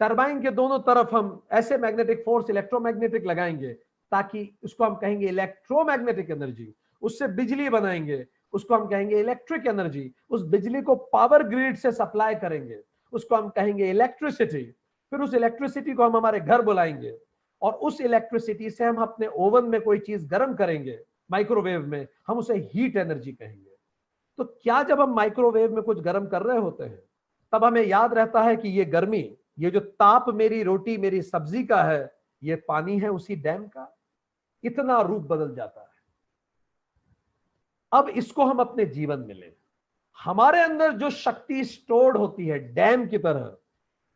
टरबाइन के दोनों तरफ़ हम ऐसे मैग्नेटिक फोर्स, इलेक्ट्रोमैग्नेटिक लगाएँगे, ताकि उसको हम कहेंगे इलेक्ट्रोमैग्नेटिक एनर्जी, उससे बिजली बनाएँगे, उसको हम कहेंगे इलेक्ट्रिक एनर्जी, उस बिजली को पावर ग्रिड से सप्लाई करेंगे, उसको हम कहेंगे इलेक्ट्रिसिटी, फिर उस इलेक्ट्रिसिटी को हम हमारे घर बुलाएँगे। और उस इलेक्ट्रिसिटी से हम अपने ओवन में कोई चीज़ गर्म करेंगे माइक्रोवेव में, हम उसे हीट एनर्जी कहेंगे। तो क्या जब हम माइक्रोवेव में कुछ गर्म कर रहे होते हैं, तब हमें याद रहता है कि ये गर्मी, ये जो ताप मेरी रोटी, मेरी सब्ज़ी का है, ये पानी है उसी डैम का? इतना रूप बदल जाता है। अब इसको हम अपने जीवन में लें। हमारे अंदर जो शक्ति स्टोर्ड होती है डैम की तरह,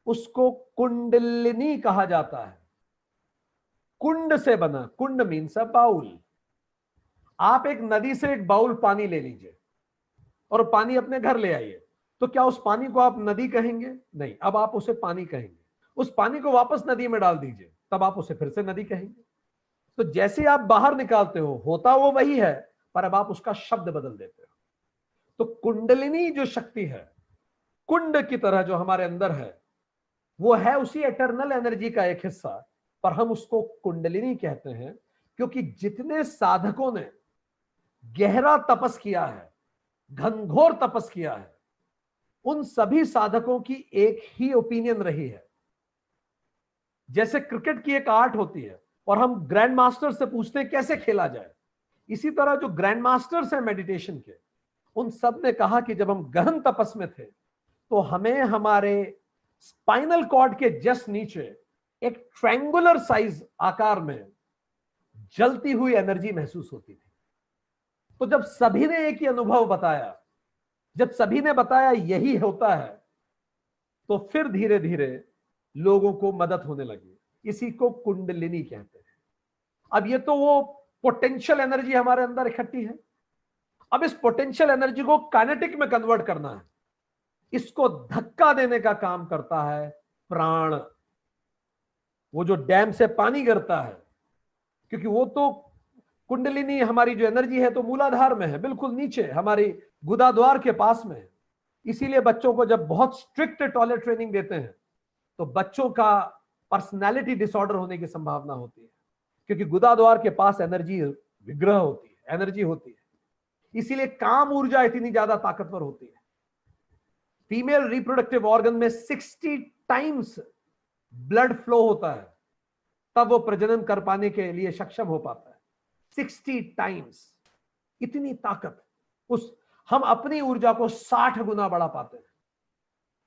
उसको कुंडलिनी कहा जाता है। कुंड से बना, कुंड मीन्स अ बाउल आप एक नदी से एक बाउल पानी ले लीजिए और पानी अपने घर ले आइए। तो क्या उस पानी को आप नदी कहेंगे? नहीं, अब आप उसे पानी कहेंगे। उस पानी को वापस नदी में डाल दीजिए, तब आप उसे फिर से नदी कहेंगे। तो जैसे आप बाहर निकालते हो, होता वो वही है, पर अब आप उसका शब्द बदल देते हो। तो कुंडलिनी जो शक्ति है, कुंड की तरह जो हमारे अंदर है, वो है उसी एटर्नल एनर्जी का एक हिस्सा। पर हम उसको कुंडलिनी कहते हैं, क्योंकि जितने साधकों ने गहरा तपस किया है, घनघोर तपस किया है, उन सभी साधकों की एक ही ओपिनियन रही है। जैसे क्रिकेट की एक आर्ट होती है और हम ग्रैंड मास्टर से पूछते हैं, कैसे खेला जाए? इसी तरह जो ग्रैंड मास्टर्स हैं मेडिटेशन के, उन सबने कहा कि जब हम गहन तपस में थे तो हमें हमारे स्पाइनल कॉर्ड के जस्ट नीचे एक ट्रैंगुलर साइज़ आकार में जलती हुई एनर्जी महसूस होती थी। तो जब सभी ने एक ही अनुभव बताया, जब सभी ने बताया यही होता है तो फिर धीरे धीरे लोगों को मदद होने लगी। इसी को कुंडलिनी कहते हैं। अब ये तो वो पोटेंशियल एनर्जी हमारे अंदर इकट्ठी है। अब इस पोटेंशियल एनर्जी को काइनेटिक में कन्वर्ट करना है। इसको धक्का देने का काम करता है प्राण। वो जो डैम से पानी गिरता है, क्योंकि वो तो कुंडलिनी हमारी जो एनर्जी है तो मूलाधार में है, बिल्कुल नीचे, हमारी गुदाद्वार के पास में इसीलिए बच्चों को जब बहुत स्ट्रिक्ट टॉयलेट ट्रेनिंग देते हैं तो बच्चों का पर्सनैलिटी डिसऑर्डर होने की संभावना होती है, क्योंकि गुदाद्वार के पास एनर्जी विग्रह होती है एनर्जी होती है। इसीलिए काम ऊर्जा इतनी ज़्यादा ताकतवर होती है। फीमेल रिप्रोडक्टिव ऑर्गन में 60 टाइम्स ब्लड फ्लो होता है तब वो प्रजनन कर पाने के लिए सक्षम हो पाता है। सिक्सटी टाइम्स इतनी ताकत उस हम अपनी ऊर्जा को साठ गुना बढ़ा पाते हैं।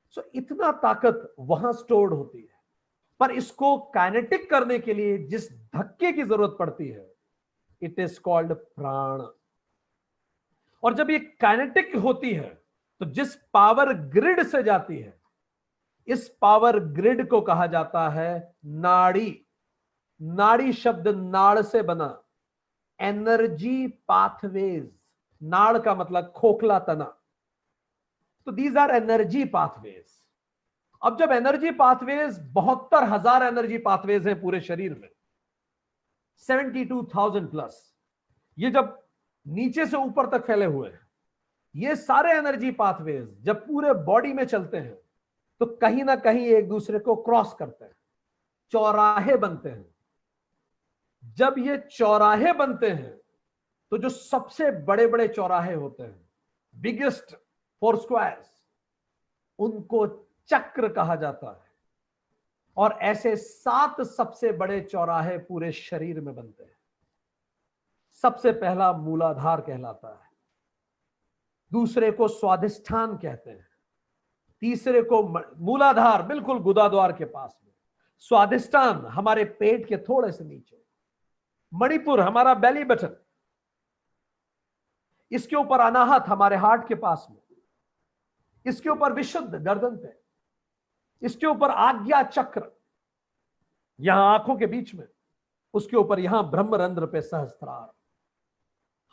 सो so, इतना ताकत वहाँ स्टोर्ड होती है। पर इसको काइनेटिक करने के लिए जिस धक्के की ज़रूरत पड़ती है इट इज़ कॉल्ड प्राण। और जब ये काइनेटिक होती है तो जिस पावर ग्रिड से जाती है इस पावर ग्रिड को कहा जाता है नाड़ी। नाड़ी शब्द नाड़ से बना। Energy pathways. नाड़ का मतलब खोखला तना। तो दीज आर एनर्जी पाथवेज अब जब एनर्जी पाथवेज बहत्तर हज़ार एनर्जी पाथवेज हैं पूरे शरीर में। सेवेंटी टू थाउज़ेंड प्लस ये जब नीचे से ऊपर तक फैले हुए हैं, ये सारे एनर्जी पाथवेज जब पूरे बॉडी में चलते हैं तो कहीं ना कहीं एक दूसरे को क्रॉस करते हैं। चौराहे बनते हैं। जब ये चौराहे बनते हैं तो जो सबसे बड़े बड़े चौराहे होते हैं बिगेस्ट फोर स्क्वायर्स उनको चक्र कहा जाता है। और ऐसे सात सबसे बड़े चौराहे पूरे शरीर में बनते हैं। सबसे पहला मूलाधार कहलाता है। दूसरे को स्वादिष्ठान कहते हैं। तीसरे को मूलाधार, बिल्कुल गुदाद्वार के पास में। स्वादिष्टान हमारे पेट के थोड़े से नीचे। मणिपुर हमारा बेली बटन इसके ऊपर अनाहत हमारे हार्ट के पास में। इसके ऊपर विशुद्ध गर्दन पे। इसके ऊपर आज्ञा चक्र। यहाँ आँखों के बीच में। उसके ऊपर यहाँ ब्रह्मरंध्र पे सहस्त्रार।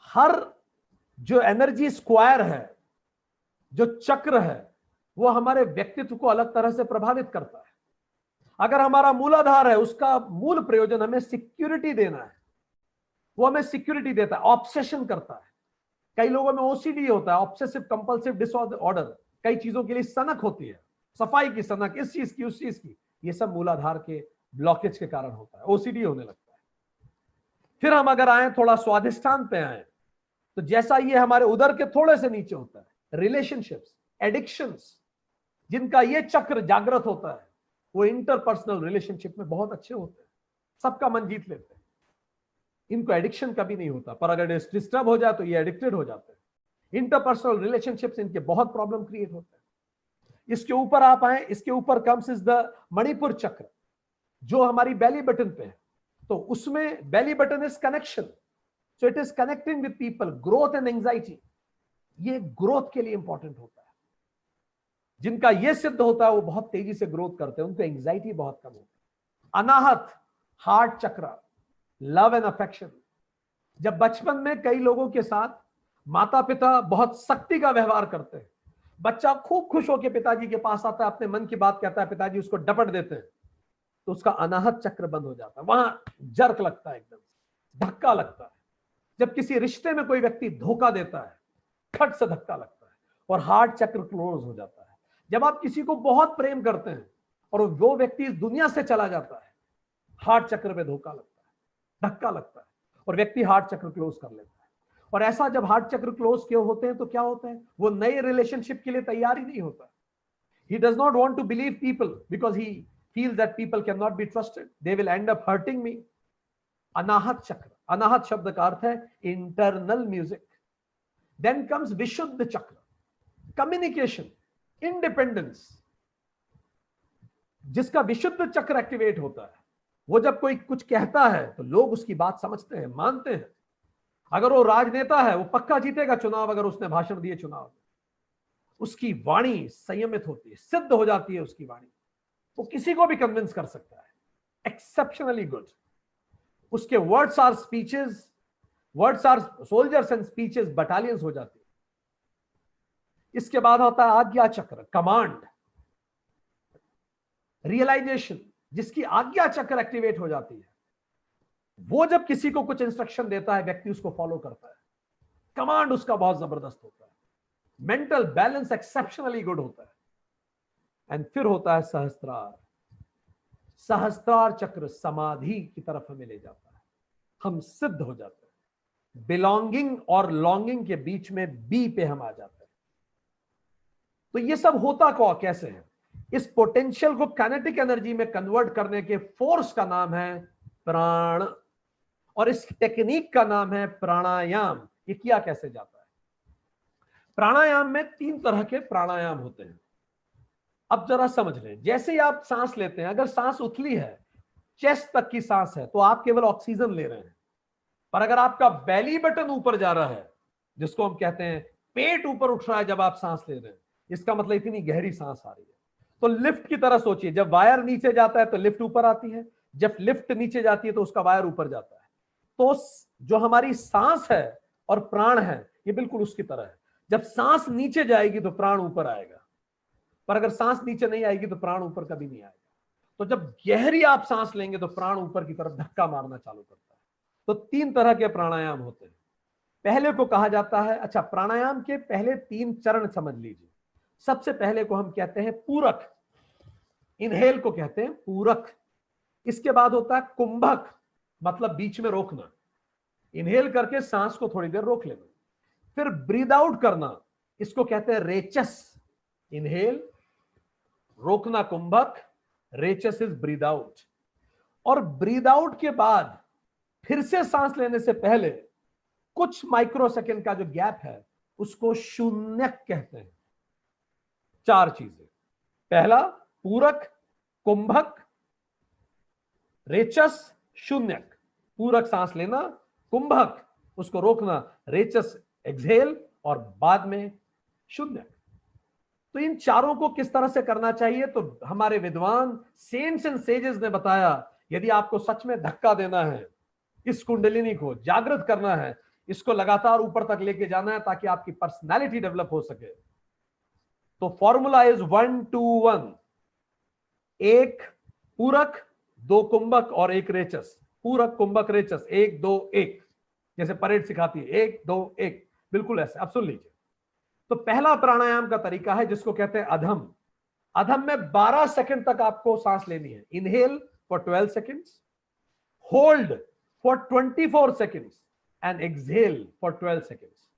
हर जो एनर्जी स्क्वायर है, जो चक्र है वो हमारे व्यक्तित्व को अलग तरह से प्रभावित करता है। अगर हमारा मूलाधार है, उसका मूल प्रयोजन हमें सिक्योरिटी देना है। वो हमें सिक्योरिटी देता है, ऑब्सेशन करता है। कई लोगों में ओसीडी होता है ऑब्सेसिव कंपल्सिव डिसऑर्डर कई चीज़ों के लिए सनक होती है, सफ़ाई की सनक, इस चीज़ की, उस चीज़ की। ये सब मूलाधार के ब्लॉकेज के कारण होता है ओसीडी होने लगता है। फिर हम अगर आए, थोड़ा स्वादिष्ठान पे आए तो जैसा ये हमारे उधर के थोड़े से नीचे होता है रिलेशनशिप्स एडिक्शंस जिनका ये चक्र जागृत होता है, वो इंटरपर्सनल रिलेशनशिप में बहुत अच्छे होते हैं। सबका मन जीत लेते हैं। इनको एडिक्शन कभी नहीं होता, पर अगर डिस्टर्ब हो जाए तो ये एडिक्टेड हो जाते हैं। इंटरपर्सनल रिलेशनशिप्स इनके बहुत प्रॉब्लम क्रिएट होते हैं। इसके ऊपर आप आए, इसके ऊपर कम्स इज़ द मणिपुर चक्र, जो हमारी बैली बटन पे है। तो उसमें belly button is connection so it is connecting with people growth and anxiety ये ग्रोथ के लिए इंपॉर्टेंट होता है। जिनका ये सिद्ध होता है, वो बहुत तेज़ी से ग्रोथ करते हैं, उनको एंग्जाइटी बहुत कम होती है। अनाहत हार्ट चक्र लव एंड अफेक्शन जब बचपन में कई लोगों के साथ माता पिता बहुत सख्ती का व्यवहार करते हैं, बच्चा खूब खुश होकर पिताजी के पास आता है, अपने मन की बात कहता है, पिताजी उसको डपट देते हैं तो उसका अनाहत चक्र बंद हो जाता है। वहाँ जर्क लगता है एकदम, धक्का लगता है। जब किसी रिश्ते में कोई व्यक्ति धोखा देता है, खट से धक्का लगता है और हार्ट चक्र क्लोज हो जाता है। जब आप किसी को बहुत प्रेम करते हैं और वो व्यक्ति इस दुनिया से चला जाता है, हार्ट चक्र में धोखा लगता है, धक्का लगता है और व्यक्ति हार्ट चक्र क्लोज कर लेता है। और ऐसा जब हार्ट चक्र क्लोज क्यों होते हैं तो क्या होते हैं? वो नए रिलेशनशिप के लिए तैयार ही नहीं होता। He does not want to believe people because he feel that people can not be trusted they will end up hurting me Anahata chakra. Anahata शब्द का अर्थ है इंटरनल म्यूज़िक देन कम्स विशुद्ध चक्र। कम्युनिकेशन इंडिपेंडेंस जिसका विशुद्ध चक्र activate होता है, वो जब कोई कुछ कहता है तो लोग उसकी बात समझते हैं, मानते हैं। अगर वो राजनेता है, वो पक्का जीतेगा चुनाव, अगर उसने भाषण दिए चुनाव उसकी वाणी संयमित होती है, सिद्ध हो जाती है उसकी वाणी। वो किसी को भी कन्विंस कर सकता है। एक्सेप्शनली गुड उसके words or speeches words are soldiers and speeches battalions हो जाती है। इसके बाद होता है आज्ञा चक्र कमांड रियलाइजेशन जिसकी आज्ञा चक्र एक्टिवेट हो जाती है। वो जब किसी को कुछ इंस्ट्रक्शन देता है, व्यक्ति उसको फॉलो करता है। कमांड उसका बहुत ज़बरदस्त होता है। मेंटल बैलेंस एक्सेप्शनली गुड होता है। एंड फिर होता है सहस्त्रार। सहस्त्रार चक्र समाधि की तरफ़ हमें ले जाता है। हम सिद्ध हो जाते हैं। बिलोंगिंग और लॉन्गिंग के बीच में बी पे हम आ जाते हैं। तो ये सब होता कौ कैसे है? इस पोटेंशियल को कैनेटिक एनर्जी में कन्वर्ट करने के फोर्स का नाम है प्राण, और इस टेक्निक का नाम है प्राणायाम। ये किया कैसे जाता है? प्राणायाम में तीन तरह के प्राणायाम होते हैं। अब जरा समझ लें, जैसे ही आप सांस लेते हैं, अगर सांस उथली है चेस्ट तक की सांस है तो आप केवल ऑक्सीजन ले रहे हैं। पर अगर आपका बैली बटन ऊपर जा रहा है, जिसको हम कहते हैं, पेट ऊपर उठ रहा है जब आप सांस ले रहे हैं इसका मतलब इतनी गहरी सांस आ रही है। तो लिफ्ट की तरह सोचिए, जब वायर नीचे जाता है तो लिफ्ट ऊपर आती है, जब लिफ्ट नीचे जाती है तो उसका वायर ऊपर जाता है। तो जो हमारी सांस है और प्राण है, ये बिल्कुल उसकी तरह है। जब सांस नीचे जाएगी तो प्राण ऊपर आएगा, पर अगर सांस नीचे नहीं आएगी तो प्राण ऊपर कभी नहीं आएगा। तो जब गहरी आप सांस लेंगे तो प्राण ऊपर की तरफ़ धक्का मारना चालू करता है। तो तीन तरह के प्राणायाम होते हैं। पहले को कहा जाता है अच्छा प्राणायाम के पहले तीन चरण समझ लीजिए। सबसे पहले को हम कहते हैं पूरक। इनहेल को कहते हैं पूरक। इसके बाद होता है कुंभक मतलब बीच में रोकना। इनहेल करके सांस को थोड़ी देर रोक लेना। फिर ब्रीद आउट करना। इसको कहते हैं रेचस। इनहेल, रोकना कुंभक, रेचस इज़ ब्रीद आउट और ब्रीद आउट के बाद फिर से सांस लेने से पहले कुछ माइक्रो सेकेंड का जो गैप है, उसको शून्य कहते हैं। चार चीज़ें। पहला, पूरक, कुंभक, रेचस, शून्यक। पूरक सांस लेना, कुंभक, उसको रोकना, रेचस एक्सहेल और बाद में शून्य तो इन चारों को किस तरह से करना चाहिए? तो हमारे विद्वान सेंट्स एंड सेजेस ने बताया, यदि आपको सच में धक्का देना है, इस कुंडलिनी को जागृत करना है, इसको लगातार ऊपर तक लेके जाना है ताकि आपकी पर्सनैलिटी डेवलप हो सके। तो formula is one two one एक पूरक, दो कुंभक और एक रेचस। पूरक, कुंभक, रेचस। एक, दो, एक। जैसे परेड सिखाती है, एक, दो, एक। बिल्कुल ऐसे। आप सुन लीजिए। तो पहला प्राणायाम का तरीका है, जिसको कहते हैं अधम। अधम में 12 सेकंड तक आपको सांस लेनी है। Inhale for 12 seconds hold for 24 seconds and exhale for 12 seconds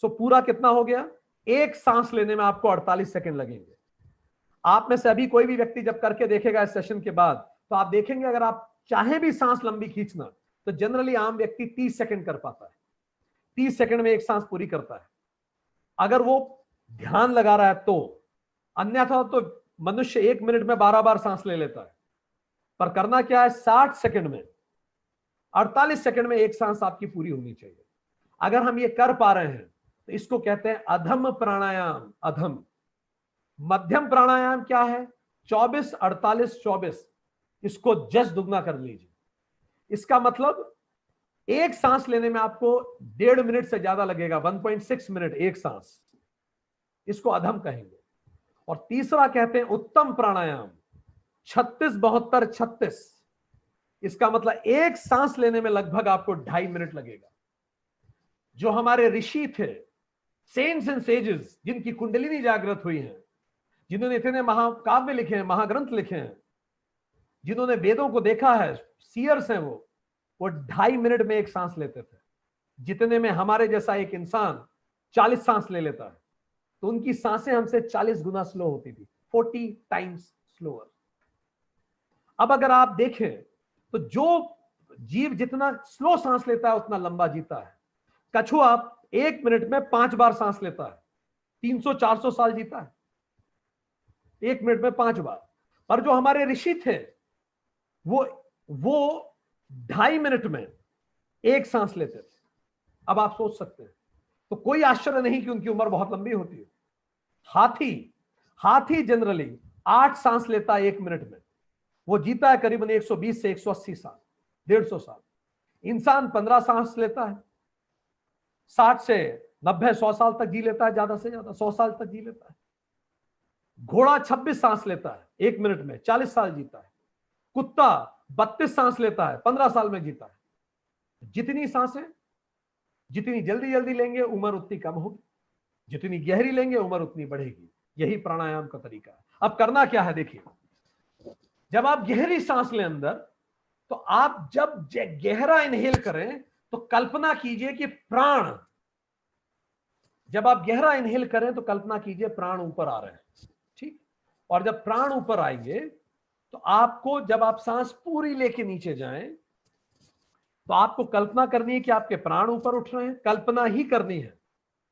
so पूरा कितना हो गया? एक सांस लेने में आपको 48 सेकंड लगेंगे। आप में से अभी कोई भी व्यक्ति जब करके देखेगा इस सेशन के बाद तो आप देखेंगे अगर आप चाहे भी सांस लंबी खींचना तो जनरली आम व्यक्ति 30 सेकंड कर पाता है। 30 सेकंड में एक सांस पूरी करता है। अगर वो ध्यान लगा रहा है तो अन्यथा तो मनुष्य एक मिनट में बारह बार सांस ले लेता है। पर करना क्या है? साठ सेकंड में, अड़तालीस सेकंड में एक सांस आपकी पूरी होनी चाहिए। अगर हम ये कर पा रहे हैं तो इसको कहते हैं अधम प्राणायाम, अधम। मध्यम प्राणायाम क्या है? 24 48 24 इसको जस दुगना कर लीजिए। इसका मतलब एक सांस लेने में आपको डेढ़ मिनट से ज़्यादा लगेगा 1.6 मिनट एक सांस। इसको अधम कहेंगे। और तीसरा कहते हैं उत्तम प्राणायाम, छत्तीस बहत्तर छत्तीस। इसका मतलब एक सांस लेने में लगभग आपको ढाई मिनट लगेगा। जो हमारे ऋषि थे सेंट्स एंड सेजेस जिनकी कुंडलिनी जागृत हुई है, जिन्होंने इतने महाकाव्य लिखे हैं, महाग्रंथ लिखे हैं, जिन्होंने वेदों को देखा है सीयर्स हैं वो वो ढाई मिनट में एक सांस लेते थे। जितने में हमारे जैसा एक इंसान चालीस सांस ले लेता है तो उनकी साँसें हमसे चालीस गुना स्लो होती थी, फोर्टी टाइम्स स्लोअर अब अगर आप देखें तो जो जीव जितना स्लो सांस लेता है, उतना लंबा जीता है। कछुआ एक मिनट में पाँच बार सांस लेता है 300-400 साल जीता है। एक मिनट में पाँच बार। पर जो हमारे ऋषि थे, वो वो ढाई मिनट में एक सांस लेते थे। अब आप सोच सकते हैं। तो कोई आश्चर्य नहीं कि उनकी उम्र बहुत लंबी होती है। हाथी हाथी जनरली आठ सांस लेता है एक मिनट में। वो जीता है करीबन 120 से 180 साल, डेढ़ सौ साल। इंसान पंद्रह सांस लेता है। साठ से नब्बे, सौ साल तक जी लेता है, ज़्यादा से ज़्यादा, सौ साल तक जी लेता है। घोड़ा छब्बीस सांस लेता है, एक मिनट में, चालीस साल जीता है। कुत्ता बत्तीस सांस लेता है, पंद्रह साल में जीता है। जितनी साँसें, जितनी जल्दी जल्दी लेंगे, उम्र उतनी कम होगी। जितनी गहरी लेंगे, उम्र उतनी बढ़ेगी। यही प्राणायाम का तरीका है। अब करना क्या है, देखिए। जब आप गहरी सांस लें अंदर तो आप जब गहरा इनहेल करें तो कल्पना कीजिए कि प्राण, जब आप गहरा इनहेल करें तो कल्पना कीजिए प्राण ऊपर आ रहे हैं, ठीक? और जब प्राण ऊपर आएँगे तो आपको, जब आप सांस पूरी लेके नीचे जाएँ तो आपको कल्पना करनी है कि आपके प्राण ऊपर उठ रहे हैं, कल्पना ही करनी है।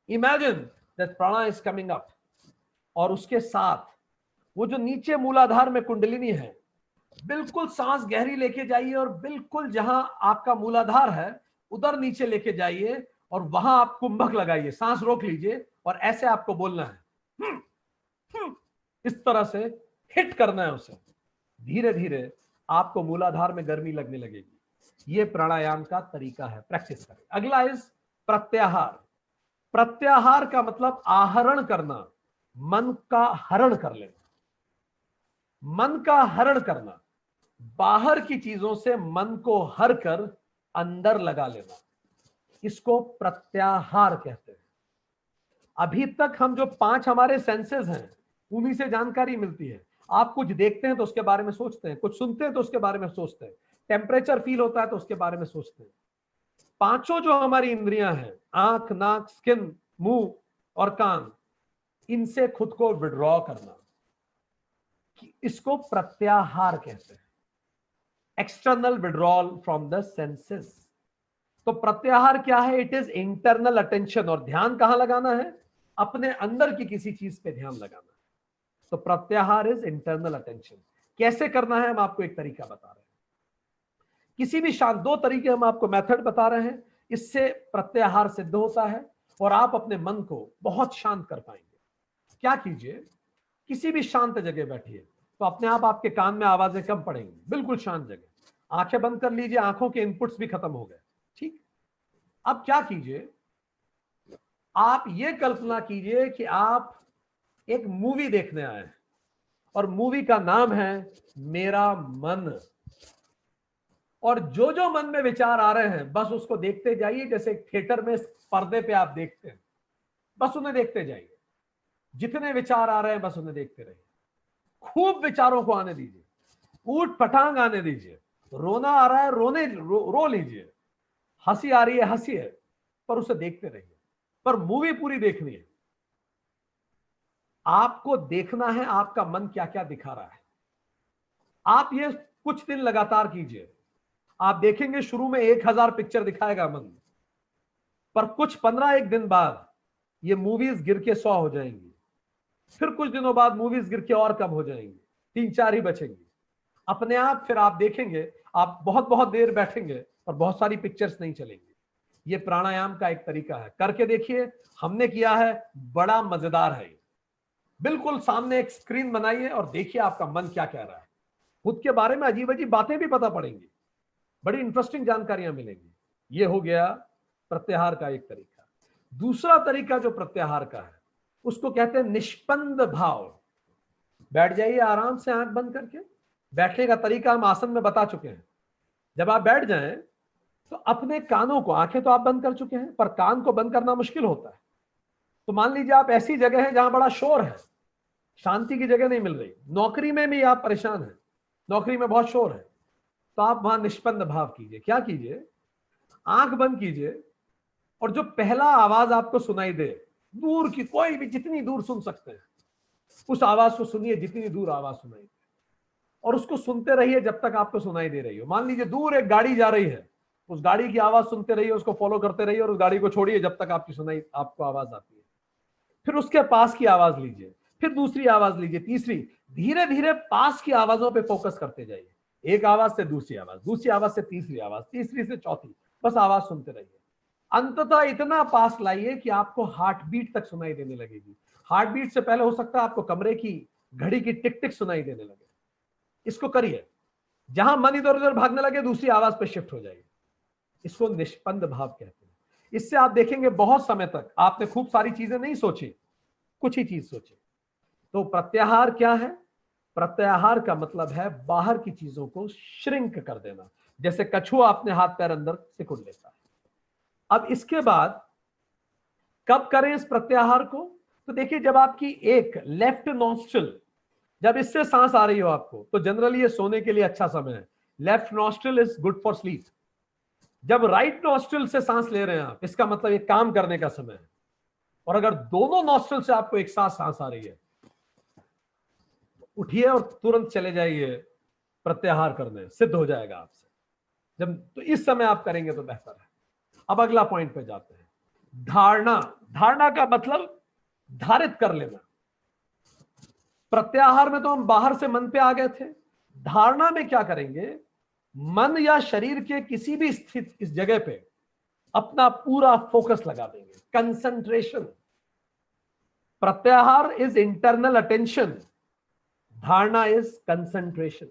Imagine that prana is coming up और उसके साथ, वो जो नीचे मूलाधार में कुंडलिनी है, बिल्कुल सांस गहरी लेके जाइए और बिल्कुल जहाँ आपका मूलाधार है उधर नीचे लेके जाइए और वहाँ आप कुंभक लगाइए सांस रोक लीजिए और ऐसे आपको बोलना है हम्म, हम्म, इस तरह से हिट करना है उसे। धीरे धीरे आपको मूलाधार में गर्मी लगने लगेगी। ये प्राणायाम का तरीका है प्रैक्टिस करें। अगला इज़ प्रत्याहार। प्रत्याहार का मतलब आहरण करना मन का हरण कर लेना। मन का हरण करना। बाहर की चीज़ों से मन को हर कर अंदर लगा लेना। इसको प्रत्याहार कहते हैं। अभी तक हम जो पाँच हमारे सेंसेस हैं, उन्हीं से जानकारी मिलती है। आप कुछ देखते हैं तो उसके बारे में सोचते हैं, कुछ सुनते हैं तो उसके बारे में सोचते हैं। टेम्परेचर फील होता है तो उसके बारे में सोचते हैं। पाँचों जो हमारी इंद्रियाँ हैं, आँख, नाक, स्किन, मुँह और कान, इनसे खुद को विड्रॉ करना। इसको प्रत्याहार कहते हैं। External withdrawal from the senses तो प्रत्याहार क्या है? इट इज़ इंटरनल अटेंशन और ध्यान कहाँ लगाना है? अपने अंदर की किसी चीज़ पे ध्यान लगाना है। तो प्रत्याहार इज़ इंटरनल अटेंशन कैसे करना है? हम आपको एक तरीका बता रहे हैं। किसी भी शांत, दो तरीके हम आपको मेथड बता रहे हैं। इससे प्रत्याहार सिद्ध होता है और आप अपने मन को बहुत शांत कर पाएँगे। क्या कीजिए? किसी भी शांत जगह बैठिए। तो अपने आप आपके कान में आवाज़ें कम पड़ेंगी। बिल्कुल शांत जगह। आँखें बंद कर लीजिए, आँखों के इनपुट्स भी खत्म हो गए। ठीक? अब क्या कीजिए? आप ये कल्पना कीजिए कि आप एक मूवी देखने आए हैं और मूवी का नाम है मेरा मन। और जो जो मन में विचार आ रहे हैं, बस उसको देखते जाइए, जैसे थिएटर में पर्दे पे आप देखते हैं। बस उन्हें देखते जाइए। जितने विचार आ रहे हैं, बस उन्हें देखते रहिए। खूब विचारों को आने दीजिए। ऊट पटांग आने दीजिए। रोना आ रहा है रोने रो, रो लीजिए। हँसी आ रही है हँसी है पर उसे देखते रहिए। पर मूवी पूरी देखनी है। आपको देखना है आपका मन क्या क्या दिखा रहा है। आप ये कुछ दिन लगातार कीजिए। आप देखेंगे शुरू में एक हज़ार पिक्चर दिखाएगा मन। पर कुछ पंद्रह एक दिन बाद ये मूवीज़ गिर के सौ हो जाएँगी। फिर कुछ दिनों बाद मूवीज़ गिर के और कम हो जाएँगी। तीन चार ही बचेंगी। अपने आप फिर आप देखेंगे, आप बहुत बहुत देर बैठेंगे और बहुत सारी पिक्चर्स नहीं चलेंगी। ये प्राणायाम का एक तरीका है। करके देखिए, हमने किया है, बड़ा मज़ेदार है बिल्कुल सामने एक स्क्रीन बनाइए और देखिए आपका मन क्या कह रहा है। खुद के बारे में अजीब अजीब बातें भी पता पड़ेंगी। बड़ी इंटरेस्टिंग जानकारियाँ मिलेंगी। ये हो गया प्रत्याहार का एक तरीका। दूसरा तरीका जो प्रत्याहार का है उसको कहते हैं निष्पंद भाव। बैठ जाइए आराम से आँख बंद करके। बैठने का तरीका हम आसन में बता चुके हैं। जब आप बैठ जाएँ तो अपने कानों को, आँखें तो आप बंद कर चुके हैं, पर कान को बंद करना मुश्किल होता है। तो मान लीजिए आप ऐसी जगह है जहाँ बड़ा शोर है। शांति की जगह नहीं मिल रही। नौकरी में भी आप परेशान हैं। नौकरी में बहुत शोर है। तो आप वहाँ निष्पन्द भाव कीजिए। क्या कीजिए? आँख बंद कीजिए। और जो पहला आवाज़ आपको सुनाई दे दूर की, कोई भी जितनी दूर सुन सकते हैं। उस आवाज़ को सुनिए, जितनी दूर आवाज़ सुनाई और उसको सुनते रहिए जब तक आपको सुनाई दे रही हो। मान लीजिए दूर एक गाड़ी जा रही है, उस गाड़ी की आवाज़ सुनते रहिए, उसको फॉलो करते रहिए और उस गाड़ी को छोड़िए जब तक आपकी सुनाई, आपको आवाज़ आती है। फिर उसके पास की आवाज़ लीजिए, फिर दूसरी आवाज़ लीजिए, तीसरी धीरे धीरे पास की आवाजों पे फोकस करते जाइए। एक आवाज़ से दूसरी आवाज़ दूसरी आवाज़ से तीसरी आवाज़, तीसरी से चौथी, बस आवाज़ सुनते रहिए। अंततः इतना पास लाइए कि आपको हार्ट बीट तक सुनाई देने लगेगी। हार्ट बीट से पहले हो सकता है आपको कमरे की घड़ी की टिक टिक सुनाई देने लगे। इसको करिए। जहाँ मन इधर उधर भागने लगे, दूसरी आवाज़ पर शिफ्ट हो जाएगी इसको निष्पन्द भाव कहते हैं। इससे आप देखेंगे बहुत समय तक आपने खूब सारी चीज़ें नहीं सोची, कुछ ही चीज़ सोची। तो प्रत्याहार क्या है? प्रत्याहार का मतलब है बाहर की चीज़ों को श्रिंक कर देना। जैसे कछुआ अपने हाथ पैर अंदर सिकुड़ लेता। अब इसके बाद कब करें इस प्रत्याहार को? तो देखिए, जब आपकी एक लेफ़्ट नॉस्ट्रल जब इससे सांस आ रही हो आपको तो जनरली ये सोने के लिए अच्छा समय है। Left nostril is good for sleep जब राइट right नॉस्ट्रल से सांस ले रहे हैं आप, इसका मतलब ये काम करने का समय है। और अगर दोनों नॉस्ट्रल से आपको एक साथ सांस आ रही है, उठिए और तुरंत चले जाइए प्रत्याहार करने, सिद्ध हो जाएगा आपसे। जब तो इस समय आप करेंगे तो बेहतर है। अब अगला पॉइंट पे जाते हैं। धारणा। धारणा का मतलब धारित कर लेना। प्रत्याहार में तो हम बाहर से मन पे आ गए थे। धारणा में क्या करेंगे? मन या शरीर के किसी भी स्थित इस जगह पे अपना पूरा फोकस लगा देंगे। Concentration pratyahara is internal attention dharana is concentration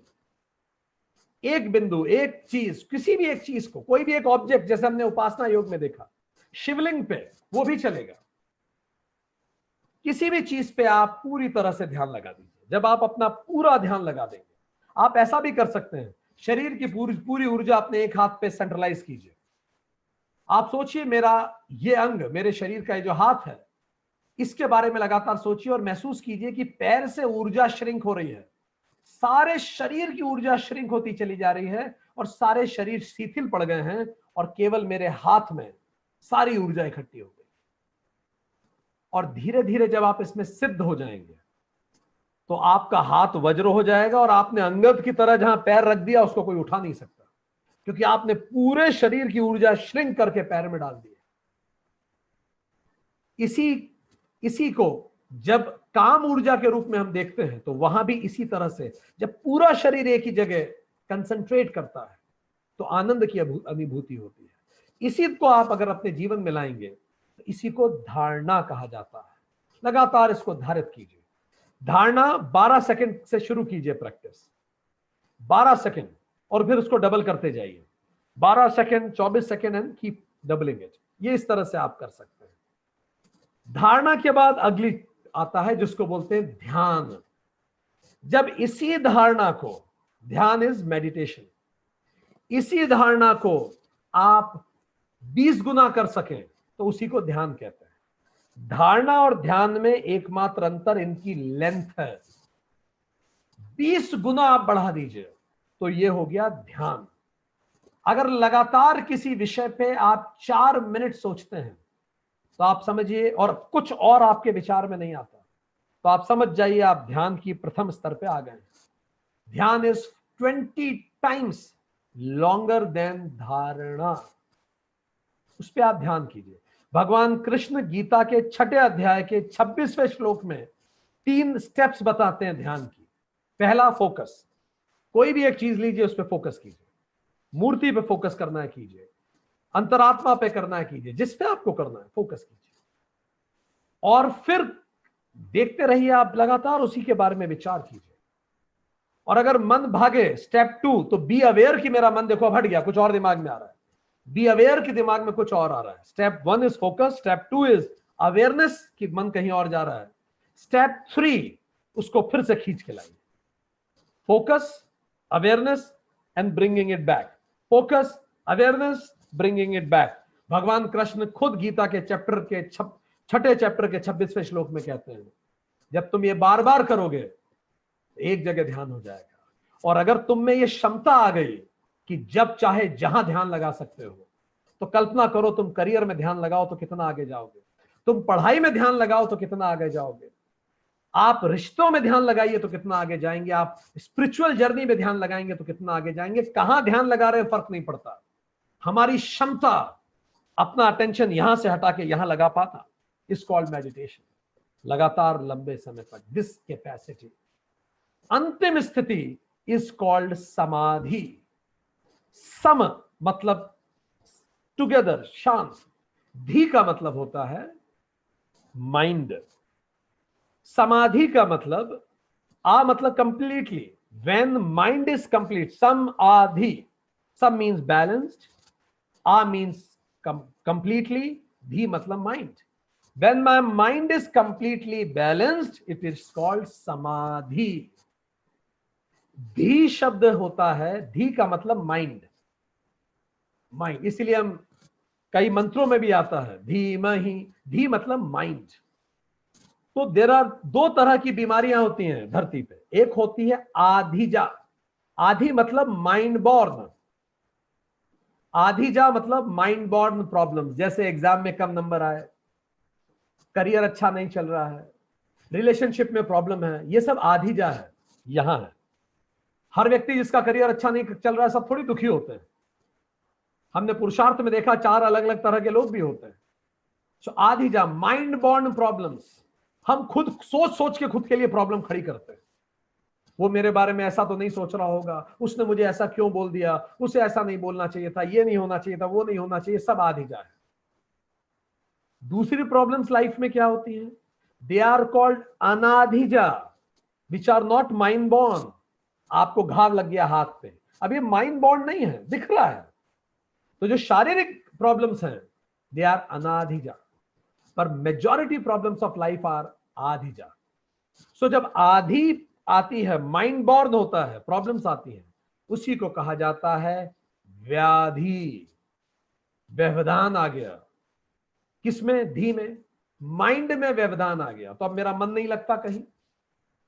एक बिंदु, एक चीज़, किसी भी एक चीज़ को, कोई भी एक ऑब्जेक्ट जैसे हमने उपासना योग में देखा, शिवलिंग पे वो भी चलेगा। किसी भी चीज़ पे आप पूरी तरह से ध्यान लगा दीजिए। जब आप अपना पूरा ध्यान लगा देंगे, आप ऐसा भी कर सकते हैं। शरीर की पूरी पूरी ऊर्जा अपने एक हाथ पे सेंट्रलाइज कीजिए। आप सोचिए, मेरा ये अंग, मेरे शरीर का जो हाथ है, इसके बारे में लगातार सोचिए और महसूस कीजिए कि पैर से ऊर्जा श्रिंक हो रही है। सारे शरीर की ऊर्जा श्रिंक होती चली जा रही है और सारे शरीर शिथिल पड़ गए हैं और केवल मेरे हाथ में सारी ऊर्जा इकट्ठी हो गई। और धीरे धीरे जब आप इसमें सिद्ध हो जाएँगे तो आपका हाथ वज्र हो जाएगा और आपने अंगद की तरह जहाँ पैर रख दिया, उसको कोई उठा नहीं सकता। क्योंकि आपने पूरे शरीर की ऊर्जा श्रिंक करके पैर में डाल दी इसी इसी को जब काम ऊर्जा के रूप में हम देखते हैं तो वहाँ भी इसी तरह से जब पूरा शरीर एक ही जगह कंसंट्रेट करता है तो आनंद की अनुभूति होती है। इसी को आप अगर अपने जीवन में लाएँगे तो इसी को धारणा कहा जाता है। लगातार इसको धारित कीजिए। धारणा 12 सेकंड से शुरू कीजिए प्रैक्टिस। 12 सेकंड, और फिर उसको डबल करते जाइए। 12 second 24 second and keep doubling it ये इस तरह से आप कर सकते हैं। धारणा के बाद अगली आता है, जिसको बोलते हैं ध्यान। जब इसी धारणा को, ध्यान इज़ मेडिटेशन इसी धारणा को आप 20 गुना कर सकें तो उसी को ध्यान कहते हैं। धारणा और ध्यान में एकमात्र अंतर इनकी लेंथ है। 20 गुना आप बढ़ा दीजिए तो ये हो गया ध्यान। अगर लगातार किसी विषय पे आप चार मिनट सोचते हैं तो आप समझिए, और कुछ और आपके विचार में नहीं आता। तो आप समझ जाइए, आप ध्यान की प्रथम स्तर पे आ गए dhyan is twenty times longer than dharana. उस पर आप ध्यान कीजिए। भगवान कृष्ण गीता के छठे अध्याय के छब्बीसवें श्लोक में तीन स्टेप्स बताते हैं ध्यान की। पहला फोकस कोई भी एक चीज़ लीजिए, उस पर फोकस कीजिए। मूर्ति पे फोकस करना है कीजिए। अंतरात्मा पे करना है कीजिए, जिस पे आपको करना है फोकस कीजिए। और फिर देखते रहिए आप लगातार, उसी के बारे में विचार कीजिए। और अगर मन भागे step two to be aware कि मेरा मन देखो हट गया, कुछ और दिमाग में आ रहा है। बी अवेयर कि दिमाग में कुछ और आ रहा है। Step one is focus step two is awareness कि मन कहीं और जा रहा है। स्टेप थ्री उसको फिर से खींच के लाइए। Focus awareness and bringing it back focus awareness bringing it back भगवान कृष्ण खुद गीता के चैप्टर के छठे चैप्टर के छब्बीसवें श्लोक में कहते हैं, जब तुम ये बार बार करोगे, एक जगह ध्यान हो जाएगा। और अगर तुम में ये क्षमता आ गई कि जब चाहे जहाँ ध्यान लगा सकते हो तो कल्पना करो तुम करियर में ध्यान लगाओ तो कितना आगे जाओगे। तुम पढ़ाई में ध्यान लगाओ तो कितना आगे जाओगे। आप रिश्तों में ध्यान लगाइए तो कितना आगे जाएँगे। आप स्पिरिचुअल जर्नी में ध्यान लगाएँगे तो कितना आगे जाएँगे। कहाँ ध्यान लगा रहे हैं, फ़र्क नहीं पड़ता। हमारी क्षमता अपना अटेंशन यहाँ से हटा के यहाँ लगा पाता। इस कॉल्ड मेडिटेशन लगातार लंबे समय तक दिस कैपेसिटी अंतिम स्थिति इज़ कॉल्ड समाधि। सम मतलब टुगेदर शांत। धी का मतलब होता है माइंड समाधि का मतलब आ मतलब completely when mind is complete sam adhi. Sam means uh means completely धी मतलब mind when my mind is completely balanced it is called samadhi धी शब्द होता है धी का मतलब माइंड माइंड इसलिए हम कई मंत्रों में भी आता है धीम ही धी मतलब माइंड तो देर आर दो तरह की बीमारियाँ होती हैं धरती पे। एक होती है आधिजा। आधी मतलब माइंड बॉर्न आधिजा मतलब माइंड बॉर्न प्रॉब्लम जैसे एग्ज़ाम में कम नंबर आए करियर अच्छा नहीं चल रहा है रिलेशनशिप में प्रॉब्लम है ये सब आधिजा है यहाँ है। हर व्यक्ति जिसका करियर अच्छा नहीं चल रहा है सब थोड़ी दुखी होते हैं। हमने पुरुषार्थ में देखा चार अलग अलग तरह के लोग भी होते हैं। So, adhija mind born problems हम खुद सोच सोच के खुद के लिए प्रॉब्लम खड़ी करते हैं। वो मेरे बारे में ऐसा तो नहीं सोच रहा होगा। उसने मुझे ऐसा क्यों बोल दिया? उसे ऐसा नहीं बोलना चाहिए था, ये नहीं होना चाहिए था, वो नहीं होना चाहिए, सब आधी जाए। दूसरी प्रॉब्लम्स लाइफ में क्या होती है? They are called anadhija. Which are not mind born आपको घाव लग गया हाथ पे। अब ये माइंड बॉन्ड नहीं है, दिख रहा है। तो जो शारीरिक प्रॉब्लम्स हैं दे आर अनाधिजा। पर majority problems of life are adhija. So जब आधी आती है माइंड बॉर्न होता है प्रॉब्लम्स आती है। उसी को कहा जाता है व्याधि। व्यवधान आ गया। किसमें? धी में माइंड में व्यवधान आ गया। तो अब मेरा मन नहीं लगता कहीं।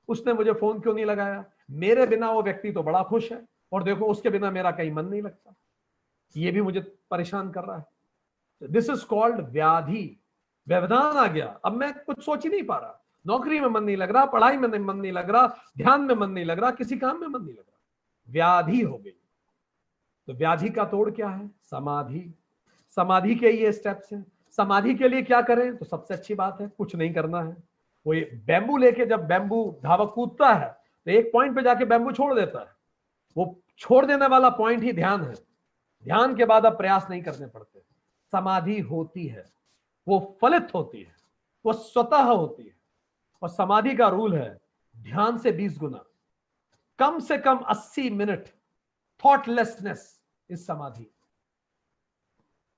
उसने मुझे फ़ोन क्यों नहीं लगाया? मेरे बिना वो व्यक्ति तो बड़ा खुश है। और देखो, उसके बिना मेरा कहीं मन नहीं लगता। ये भी मुझे परेशान कर रहा है। दिस इज़ कॉल्ड व्याधि। व्यवधान आ गया। अब मैं कुछ सोच ही नहीं पा रहा। नौकरी में मन नहीं लग रहा, पढ़ाई में मन नहीं लग रहा, ध्यान में मन नहीं लग रहा, किसी काम में मन नहीं लग रहा। व्याधि हो गई। तो व्याधि का तोड़ क्या है? समाधि। समाधि के ये स्टेप्स हैं। समाधि के लिए क्या करें? तो सबसे अच्छी बात है, कुछ नहीं करना है। वो ये बैम्बू लेके जब बैम्बू धावक कूदता है तो एक पॉइंट पे जाके बैम्बू छोड़ देता है। वो छोड़ देने वाला पॉइंट ही ध्यान है। ध्यान के बाद अब प्रयास नहीं करने पड़ते। समाधि होती है। वो फलित होती है। वो स्वतः होती है। और समाधि का रूल है, ध्यान से 20 गुना। कम से कम 80 मिनट थॉटलेसनेस इस समाधि।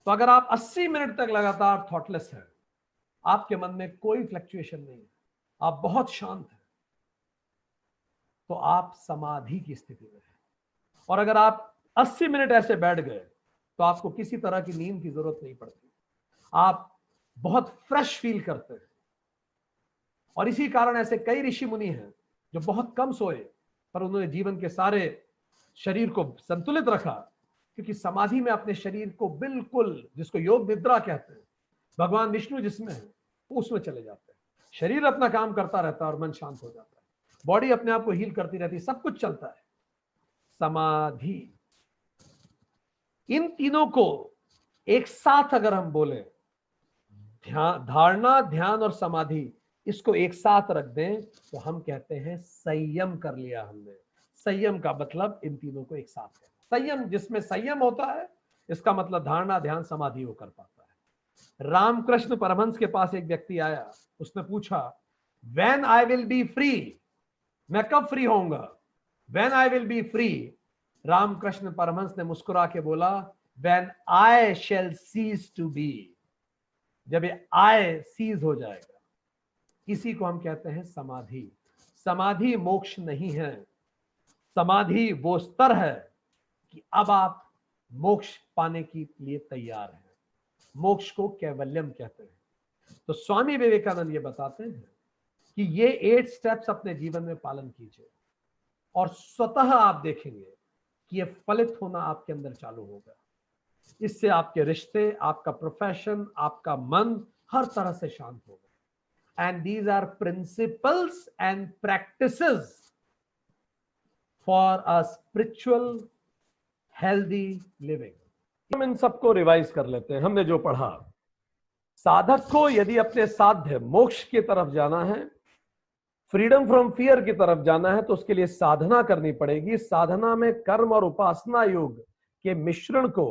तो अगर आप 80 मिनट तक लगातार थॉटलेस है, आपके मन में कोई फ्लक्चुएशन नहीं है। आप बहुत शांत हैं। तो आप समाधि की स्थिति में हैं। और अगर आप 80 मिनट ऐसे बैठ गए तो आपको किसी तरह की नींद की ज़रूरत नहीं पड़ती। आप बहुत फ्रेश फील करते हैं। और इसी कारण ऐसे कई ऋषि मुनि हैं जो बहुत कम सोए, पर उन्होंने जीवन के सारे शरीर को संतुलित रखा, क्योंकि समाधि में अपने शरीर को बिल्कुल, जिसको योग निद्रा कहते हैं, भगवान विष्णु जिसमें है, उसमें चले जाते हैं। शरीर अपना काम करता रहता है और मन शांत हो जाता है। बॉडी अपने आप को हील करती रहती है, सब कुछ चलता है। समाधि। इन तीनों को एक साथ अगर हम बोले ध्यान धारणा, ध्यान और समाधि इसको एक साथ रख दें तो हम कहते हैं संयम कर लिया हमने। संयम का मतलब इन तीनों को एक साथ है संयम जिसमें संयम होता है, इसका मतलब धारणा, ध्यान, समाधि वो कर पाता है। रामकृष्ण परमहंस के पास एक व्यक्ति आया, उसने पूछा when I will be free मैं कब फ्री होऊँगा? When I will be free Ramakrishna Paramahamsa ने मुस्कुरा के बोला when I shall cease to be जब ये आय सीज हो जाएगा इसी को हम कहते हैं समाधि। समाधि मोक्ष नहीं है। समाधि वो स्तर है कि अब आप मोक्ष पाने के लिए तैयार हैं। मोक्ष को कैवल्यम कहते हैं। तो स्वामी विवेकानंद ये बताते हैं कि ये एट स्टेप्स अपने जीवन में पालन कीजिए और स्वतः आप देखेंगे कि ये फलित होना आपके अंदर चालू होगा। इससे आपके रिश्ते, आपका प्रोफेशन आपका मन हर तरह से शांत होगा। And these are principles and practices for a spiritual healthy living हम इन सबको रिवाइज कर लेते हैं। हमने जो पढ़ा, साधक को यदि अपने साध्य मोक्ष की तरफ़ जाना है फ्रीडम फ्रॉम फियर की तरफ़ जाना है तो उसके लिए साधना करनी पड़ेगी। साधना में कर्म और उपासना योग के मिश्रण को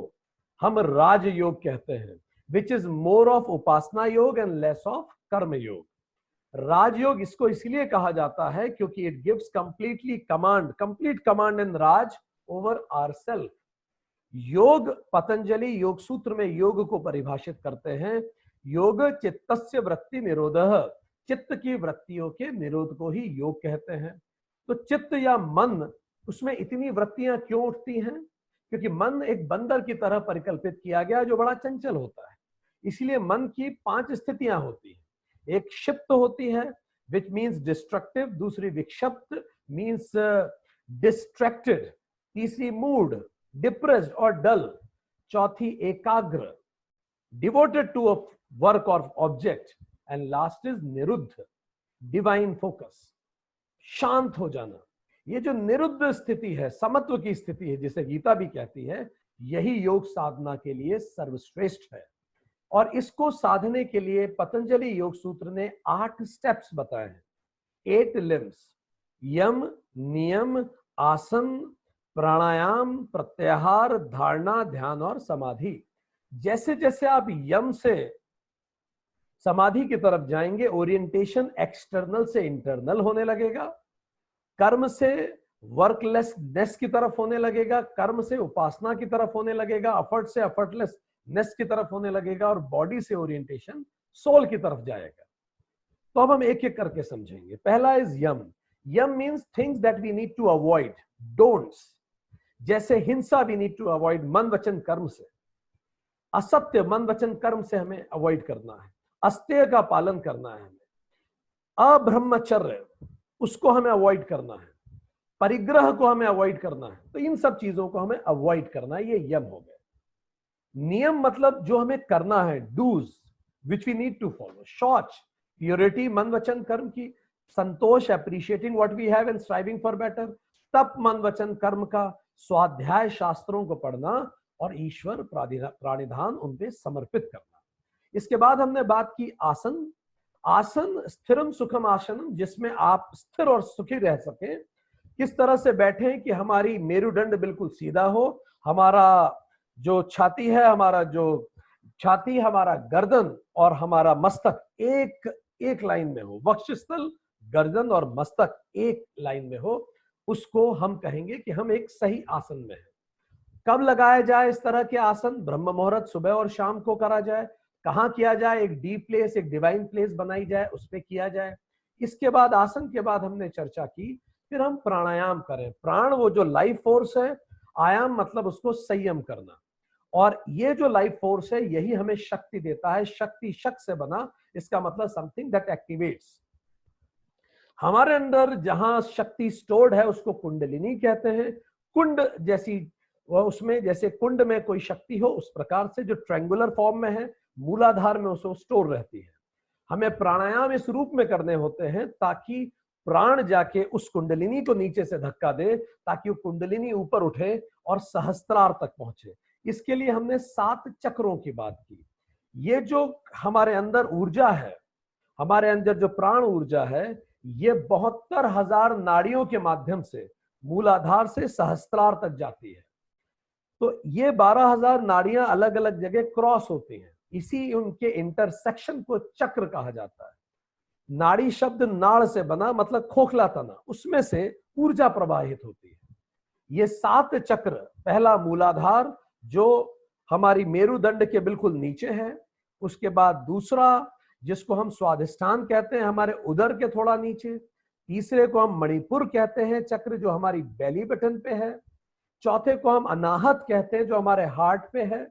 हम राज योग कहते हैं विच इज़ मोर ऑफ़ उपासना योग एंड लेस ऑफ़ कर्म योग। राजयोग इसको इसलिए कहा जाता है क्योंकि it gives completely command complete command in Raj over our self yoga, Patanjali yoga सूत्र में योग को परिभाषित करते हैं। योग चित्तस्य वृत्ति निरोध, चित्त की वृत्तियों के निरोध को ही योग कहते हैं। तो चित्त या मन, उसमें इतनी वृत्तियाँ क्यों उठती हैं? क्योंकि मन एक बंदर की तरह परिकल्पित किया गया जो बड़ा चंचल होता है। इसलिए मन की पाँच स्थितियाँ होती है। एक क्षिप्त होती है विच मीन्स डिस्ट्रक्टिव दूसरी विक्षिप्त मीन्स डिस्ट्रैक्टेड तीसरी मूड डिप्रेस्ड और डल चौथी ekagra devoted to a work और object and last is niruddha divine focus शांत हो जाना। ये जो निरुद्ध स्थिति है, समत्व की स्थिति है, जिसे गीता भी कहती है, यही योग साधना के लिए सर्वश्रेष्ठ है। और इसको साधने के लिए पतंजलि योग सूत्र ने आठ स्टेप्स बताए हैं। एट लिम्स यम, नियम, आसन, प्राणायाम, प्रत्याहार, धारणा, ध्यान और समाधि। जैसे जैसे आप यम से समाधि की तरफ़ जाएँगे ओरिएंटेशन एक्सटर्नल से इंटरनल होने लगेगा। कर्म से वर्कलेसनेस की तरफ़ होने लगेगा। कर्म से उपासना की तरफ़ होने लगेगा। अफर्ट से अफर्टलेसनेस की तरफ़ होने लगेगा और बॉडी से ओरिएंटेशन सोल की तरफ़ जाएगा। तो अब हम एक एक करके समझेंगे। पहला is yama. Yama means things that we need to avoid don'ts जैसे हिंसा वी नीड टू अवॉइड मन वचन कर्म से। असत्य मन वचन कर्म से हमें अवॉइड करना है। अस्त्य का पालन करना है हमें। अब्रह्मचर्य, उसको हमें अवॉइड करना है। परिग्रह को हमें अवॉइड करना है। तो इन सब चीज़ों को हमें अवॉइड करना है। ये यम हो गया। नियम मतलब जो हमें करना है dos which we need to follow शौच प्योरिटी मन वचन कर्म की santosh appreciating what we have and striving for better तप मन वचन कर्म का स्वाध्याय शास्त्रों को पढ़ना और ईश्वर प्राणिधान उनपे समर्पित करना इसके बाद हमने बात की आसन आसन स्थिरम सुखम आसनम जिसमें आप स्थिर और सुखी रह सके किस तरह से बैठे कि हमारी मेरुदंड बिल्कुल सीधा हो हमारा जो छाती है हमारा, जो छाती हमारा गर्दन और हमारा मस्तक एक एक लाइन में हो, वक्षस्थल, गर्दन और मस्तक एक लाइन में हो, उसको हम कहेंगे कि हम एक सही आसन में हैं। कब लगाया जाए इस तरह के आसन? ब्रह्म मुहूर्त, सुबह और शाम को करा जाए। कहाँ किया जाए? एक डीप प्लेस, एक डिवाइन प्लेस बनाई जाए, उस पर किया जाए। इसके बाद, आसन के बाद हमने चर्चा की, फिर हम प्राणायाम करें। प्राण वो जो लाइफ फोर्स है, आयाम मतलब उसको संयम करना। और ये जो लाइफ फोर्स है, यही हमें शक्ति देता है। शक्ति शक से बना इसका मतलब समथिंग दैट एक्टिवेट्स हमारे अंदर जहाँ शक्ति स्टोर्ड है, उसको कुंडलिनी कहते हैं। कुंड जैसी उसमें जैसे कुंड में कोई शक्ति हो, उस प्रकार से जो ट्रेंगुलर फॉर्म में है, मूलाधार में उसको स्टोर रहती है। हमें प्राणायाम इस रूप में करने होते हैं ताकि प्राण जाके उस कुंडलिनी को नीचे से धक्का दे, ताकि वो कुंडलिनी ऊपर उठे और सहस्त्रार तक पहुँचे। इसके लिए हमने सात चक्रों की बात की। ये जो हमारे अंदर ऊर्जा है, हमारे अंदर जो प्राण ऊर्जा है, ये बहत्तर हज़ार नाड़ियों के माध्यम से, मूलाधार से सहस्त्रार तक जाती है। तो ये बारह हज़ार नाड़ियाँ अलग अलग जगह क्रॉस होती हैं। इसी उनके इंटरसेक्शन को चक्र कहा जाता है। नाड़ी शब्द नाड़ से बना मतलब खोखला तना उसमें से ऊर्जा प्रवाहित होती है। ये सात चक्र, पहला मूलाधार जो हमारी मेरुदंड के बिल्कुल नीचे है, उसके बाद दूसरा, जिसको हम स्वादिष्ठान कहते हैं, हमारे उदर के थोड़ा नीचे, तीसरे को हम मणिपुर कहते हैं, चक्र जो हमारी बेली बटन पे है, चौथे को हम अनाहत कहते हैं, जो हमारे हार्ट पे है,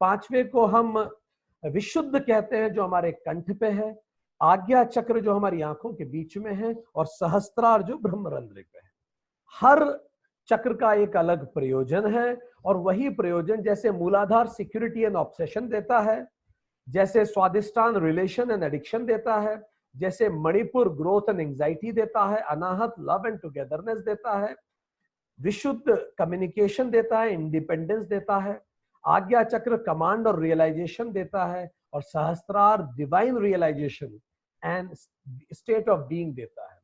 पांचवे को हम विशुद्ध कहते हैं, जो हमारे कंठ पे है, आज्ञा चक्र जो हमारी आँखों के बीच में है, और सहस्त्रार जो ब्रह्मरंध्र पे है। हर चक्र का एक अलग प्रयोजन है और वही प्रयोजन जैसे मूलाधार सिक्योरिटी एंड ऑब्सेशन देता है, जैसे स्वादिष्टान रिलेशन एंड एडिक्शन देता है, जैसे मणिपुर ग्रोथ एंड एंजाइटी देता है, अनाहत लव एंड टुगेदरनेस देता है, विशुद्ध कम्युनिकेशन देता है इंडिपेंडेंस देता है, आज्ञा चक्र कमांड और रियलाइजेशन देता है और Sahasrara divine realization and state of being देता है।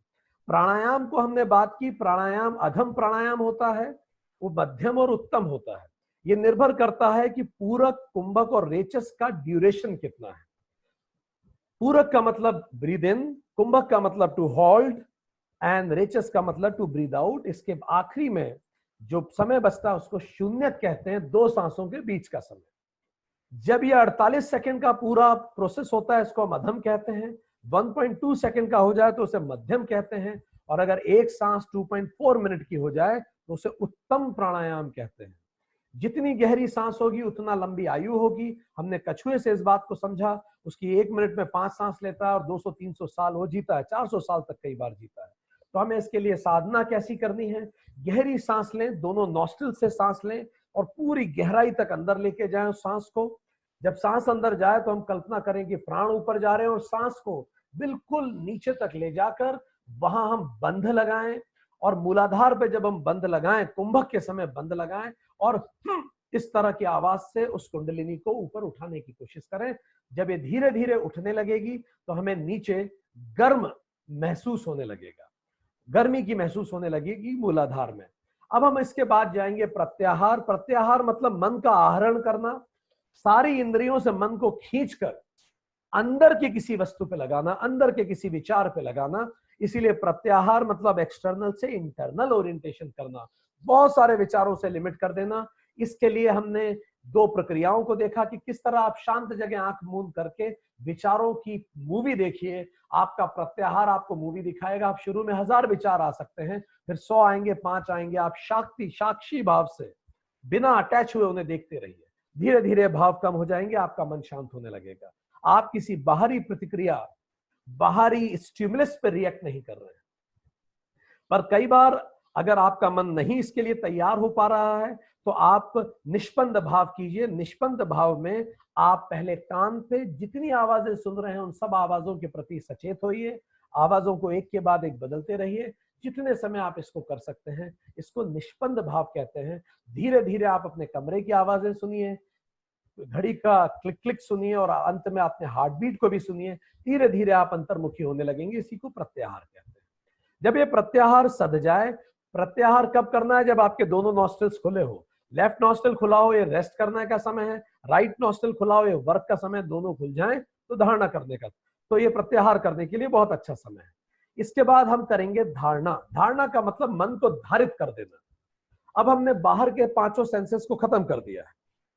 प्राणायाम को हमने बात की, प्राणायाम अधम प्राणायाम होता है, वो मध्यम और उत्तम होता है। ये निर्भर करता है कि पूरक, कुंभक और रेचस का ड्यूरेशन कितना है। पूरक का मतलब ब्रीद इन कुंभक का मतलब टू होल्ड एंड रेचस का मतलब टू ब्रीद आउट इसके आखिरी में जो समय बचता है, उसको शून्य कहते हैं, दो सांसों के बीच का समय। जब ये 48 सेकंड का पूरा प्रोसेस होता है, इसको हम अधम कहते हैं। 1.2 सेकंड का हो जाए तो उसे मध्यम कहते हैं, और अगर एक सांस 2.4 मिनट की हो जाए तो उसे उत्तम प्राणायाम कहते हैं। जितनी गहरी सांस होगी, उतना लंबी आयु होगी। हमने कछुए से इस बात को समझा, उसकी एक मिनट में पाँच सांस लेता है और 200-300 साल वो जीता है 400 साल तक कई बार जीता है। तो हमें इसके लिए साधना कैसी करनी है? गहरी सांस लें, दोनों नॉस्ट्रिल से सांस लें और पूरी गहराई तक अंदर लेके जाए सांस को। जब सांस अंदर जाए तो हम कल्पना करें कि प्राण ऊपर जा रहे हैं और सांस को बिल्कुल नीचे तक ले जाकर वहाँ हम बंध लगाएँ और मूलाधार पे जब हम बंद लगाएँ कुंभक के समय बंद लगाएँ और हम्म, इस तरह की आवाज़ से उस कुंडलिनी को ऊपर उठाने की कोशिश करें जब ये धीरे धीरे उठने लगेगी तो हमें नीचे गर्म महसूस होने लगेगा। गर्मी की महसूस होने लगेगी मूलाधार में। अब हम इसके बाद जाएँगे प्रत्याहार। प्रत्याहार मतलब मन का आहरण करना। सारी इंद्रियों से मन को खींचकर अंदर के किसी वस्तु पे लगाना, अंदर के किसी विचार पे लगाना, इसीलिए प्रत्याहार मतलब एक्सटर्नल से इंटरनल ओरिएंटेशन करना। बहुत सारे विचारों से लिमिट कर देना। इसके लिए हमने दो प्रक्रियाओं को देखा कि किस तरह आप शांत जगह आँख मूंद करके विचारों की मूवी देखिए। आपका प्रत्याहार आपको मूवी दिखाएगा। आप शुरू में हज़ार विचार आ सकते हैं, फिर सौ आएँगे, पाँच आएँगे। आप शाक्ति, साक्षी भाव से बिना अटैच हुए उन्हें देखते रहिए। धीरे धीरे भाव कम हो जाएँगे, आपका मन शांत होने लगेगा। आप किसी बाहरी प्रतिक्रिया, बाहरी स्टिमुलस पर रिएक्ट नहीं कर रहे पर कई बार अगर आपका मन नहीं इसके लिए तैयार हो पा रहा है तो आप निष्पन्द भाव कीजिए। निष्पन्द भाव में आप पहले कान पे जितनी आवाज़ें सुन रहे हैं, उन सब आवाजों के प्रति सचेत होइए। आवाजों को एक के बाद एक बदलते रहिए। जितने समय आप इसको कर सकते हैं, इसको निष्पन्द भाव कहते हैं। धीरे धीरे आप अपने कमरे की आवाज़ें सुनिए, घड़ी का क्लिक क्लिक सुनिए और अंत में अपने हार्ट बीट को भी सुनिए। धीरे धीरे आप अंतर्मुखी होने लगेंगे, इसी को प्रत्याहार कहते हैं। जब ये प्रत्याहार सद जाए, प्रत्याहार कब करना है? जब आपके दोनों नॉस्टल्स खुले हो। लेफ़्ट नॉस्टल खुला हो, ये रेस्ट करने का समय है। राइट नॉस्टल खुला हो, ये वर्क का समय, दोनों खुल जाए तो धारणा करने का। तो ये प्रत्याहार करने के लिए बहुत अच्छा समय है। इसके बाद हम करेंगे धारणा। धारणा का मतलब मन को धारित कर देना। अब हमने बाहर के पाँचों सेंसेस को खत्म कर दिया है।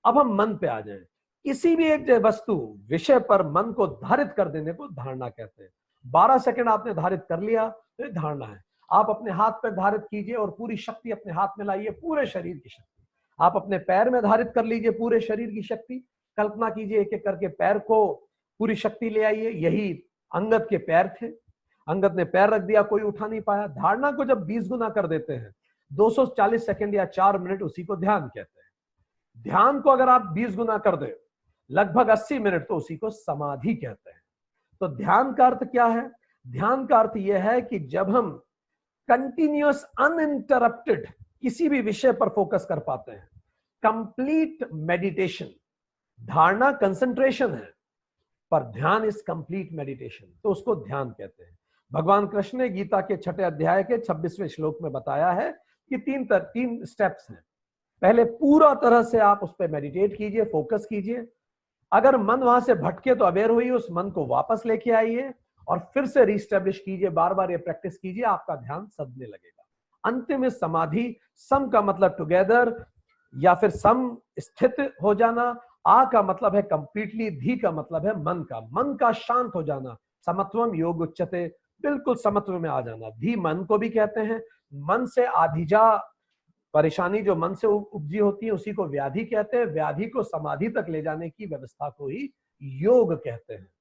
अब हम मन पे आ जाए। किसी भी एक वस्तु, विषय पर मन को धारित कर देने को धारणा कहते हैं। 12 सेकंड आपने धारित कर लिया तो ये धारणा है। आप अपने हाथ पर धारित कीजिए और पूरी शक्ति अपने हाथ में लाइए, पूरे शरीर की शक्ति। आप अपने पैर में धारित कर लीजिए पूरे शरीर की शक्ति। कल्पना कीजिए एक एक करके पैर को पूरी शक्ति ले आइए। यही अंगद के पैर थे। अंगद ने पैर रख दिया, कोई उठा नहीं पाया। धारणा को जब 20 गुना कर देते हैं 240 सेकंड या चार मिनट उसी को ध्यान कहते हैं। ध्यान को अगर आप 20 गुना कर दे, लगभग 80 मिनट तो उसी को समाधि कहते हैं। तो ध्यान का अर्थ क्या है? ध्यान का अर्थ यह है कि जब हम कंटिन्यूस अनइंटरप्टेड किसी भी विषय पर फोकस कर पाते हैं कंप्लीट मेडिटेशन धारणा कंसंट्रेशन है, पर ध्यान इज़ कंप्लीट मेडिटेशन तो उसको ध्यान कहते हैं। भगवान कृष्ण ने गीता के छठे अध्याय के छब्बीसवें श्लोक में बताया है कि तीन तर, तीन स्टेप्स हैं। पहले पूरा तरह से आप उस पर मेडिटेट कीजिए फोकस कीजिए। अगर मन वहाँ से भटके तो अवेयर हुई उस मन को वापस लेके आइए और फिर से रिस्टेब्लिश कीजिए बार बार ये प्रैक्टिस कीजिए आपका ध्यान सदने लगेगा। अंतिम समाधि सम का मतलब टुगेदर या फिर सम स्थित हो जाना आ का मतलब है कंप्लीटली धी का मतलब है मन का। मन का शांत हो जाना समत्वम योग उच्चते बिल्कुल समत्व में आ जाना। धी मन को भी कहते हैं, मन से आधिजा परेशानी जो मन से उपजी होती है, उसी को व्याधि कहते हैं। व्याधि को समाधि तक ले जाने की व्यवस्था को ही योग कहते हैं।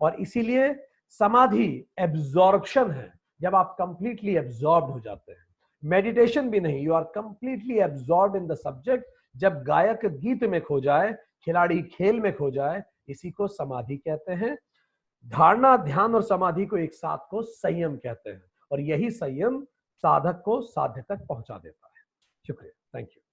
और इसीलिए समाधि एब्जॉर्प्शन है, जब आप कंप्लीटली एब्जॉर्ब हो जाते हैं। मेडिटेशन भी नहीं you are completely absorb in the subject जब गायक गीत में खो जाए, खिलाड़ी खेल में खो जाए, इसी को समाधि कहते हैं। धारणा, ध्यान और समाधि को एक साथ को संयम कहते हैं और यही संयम साधक को साध्य तक पहुँचा देता है। शुक्रिया। Thank you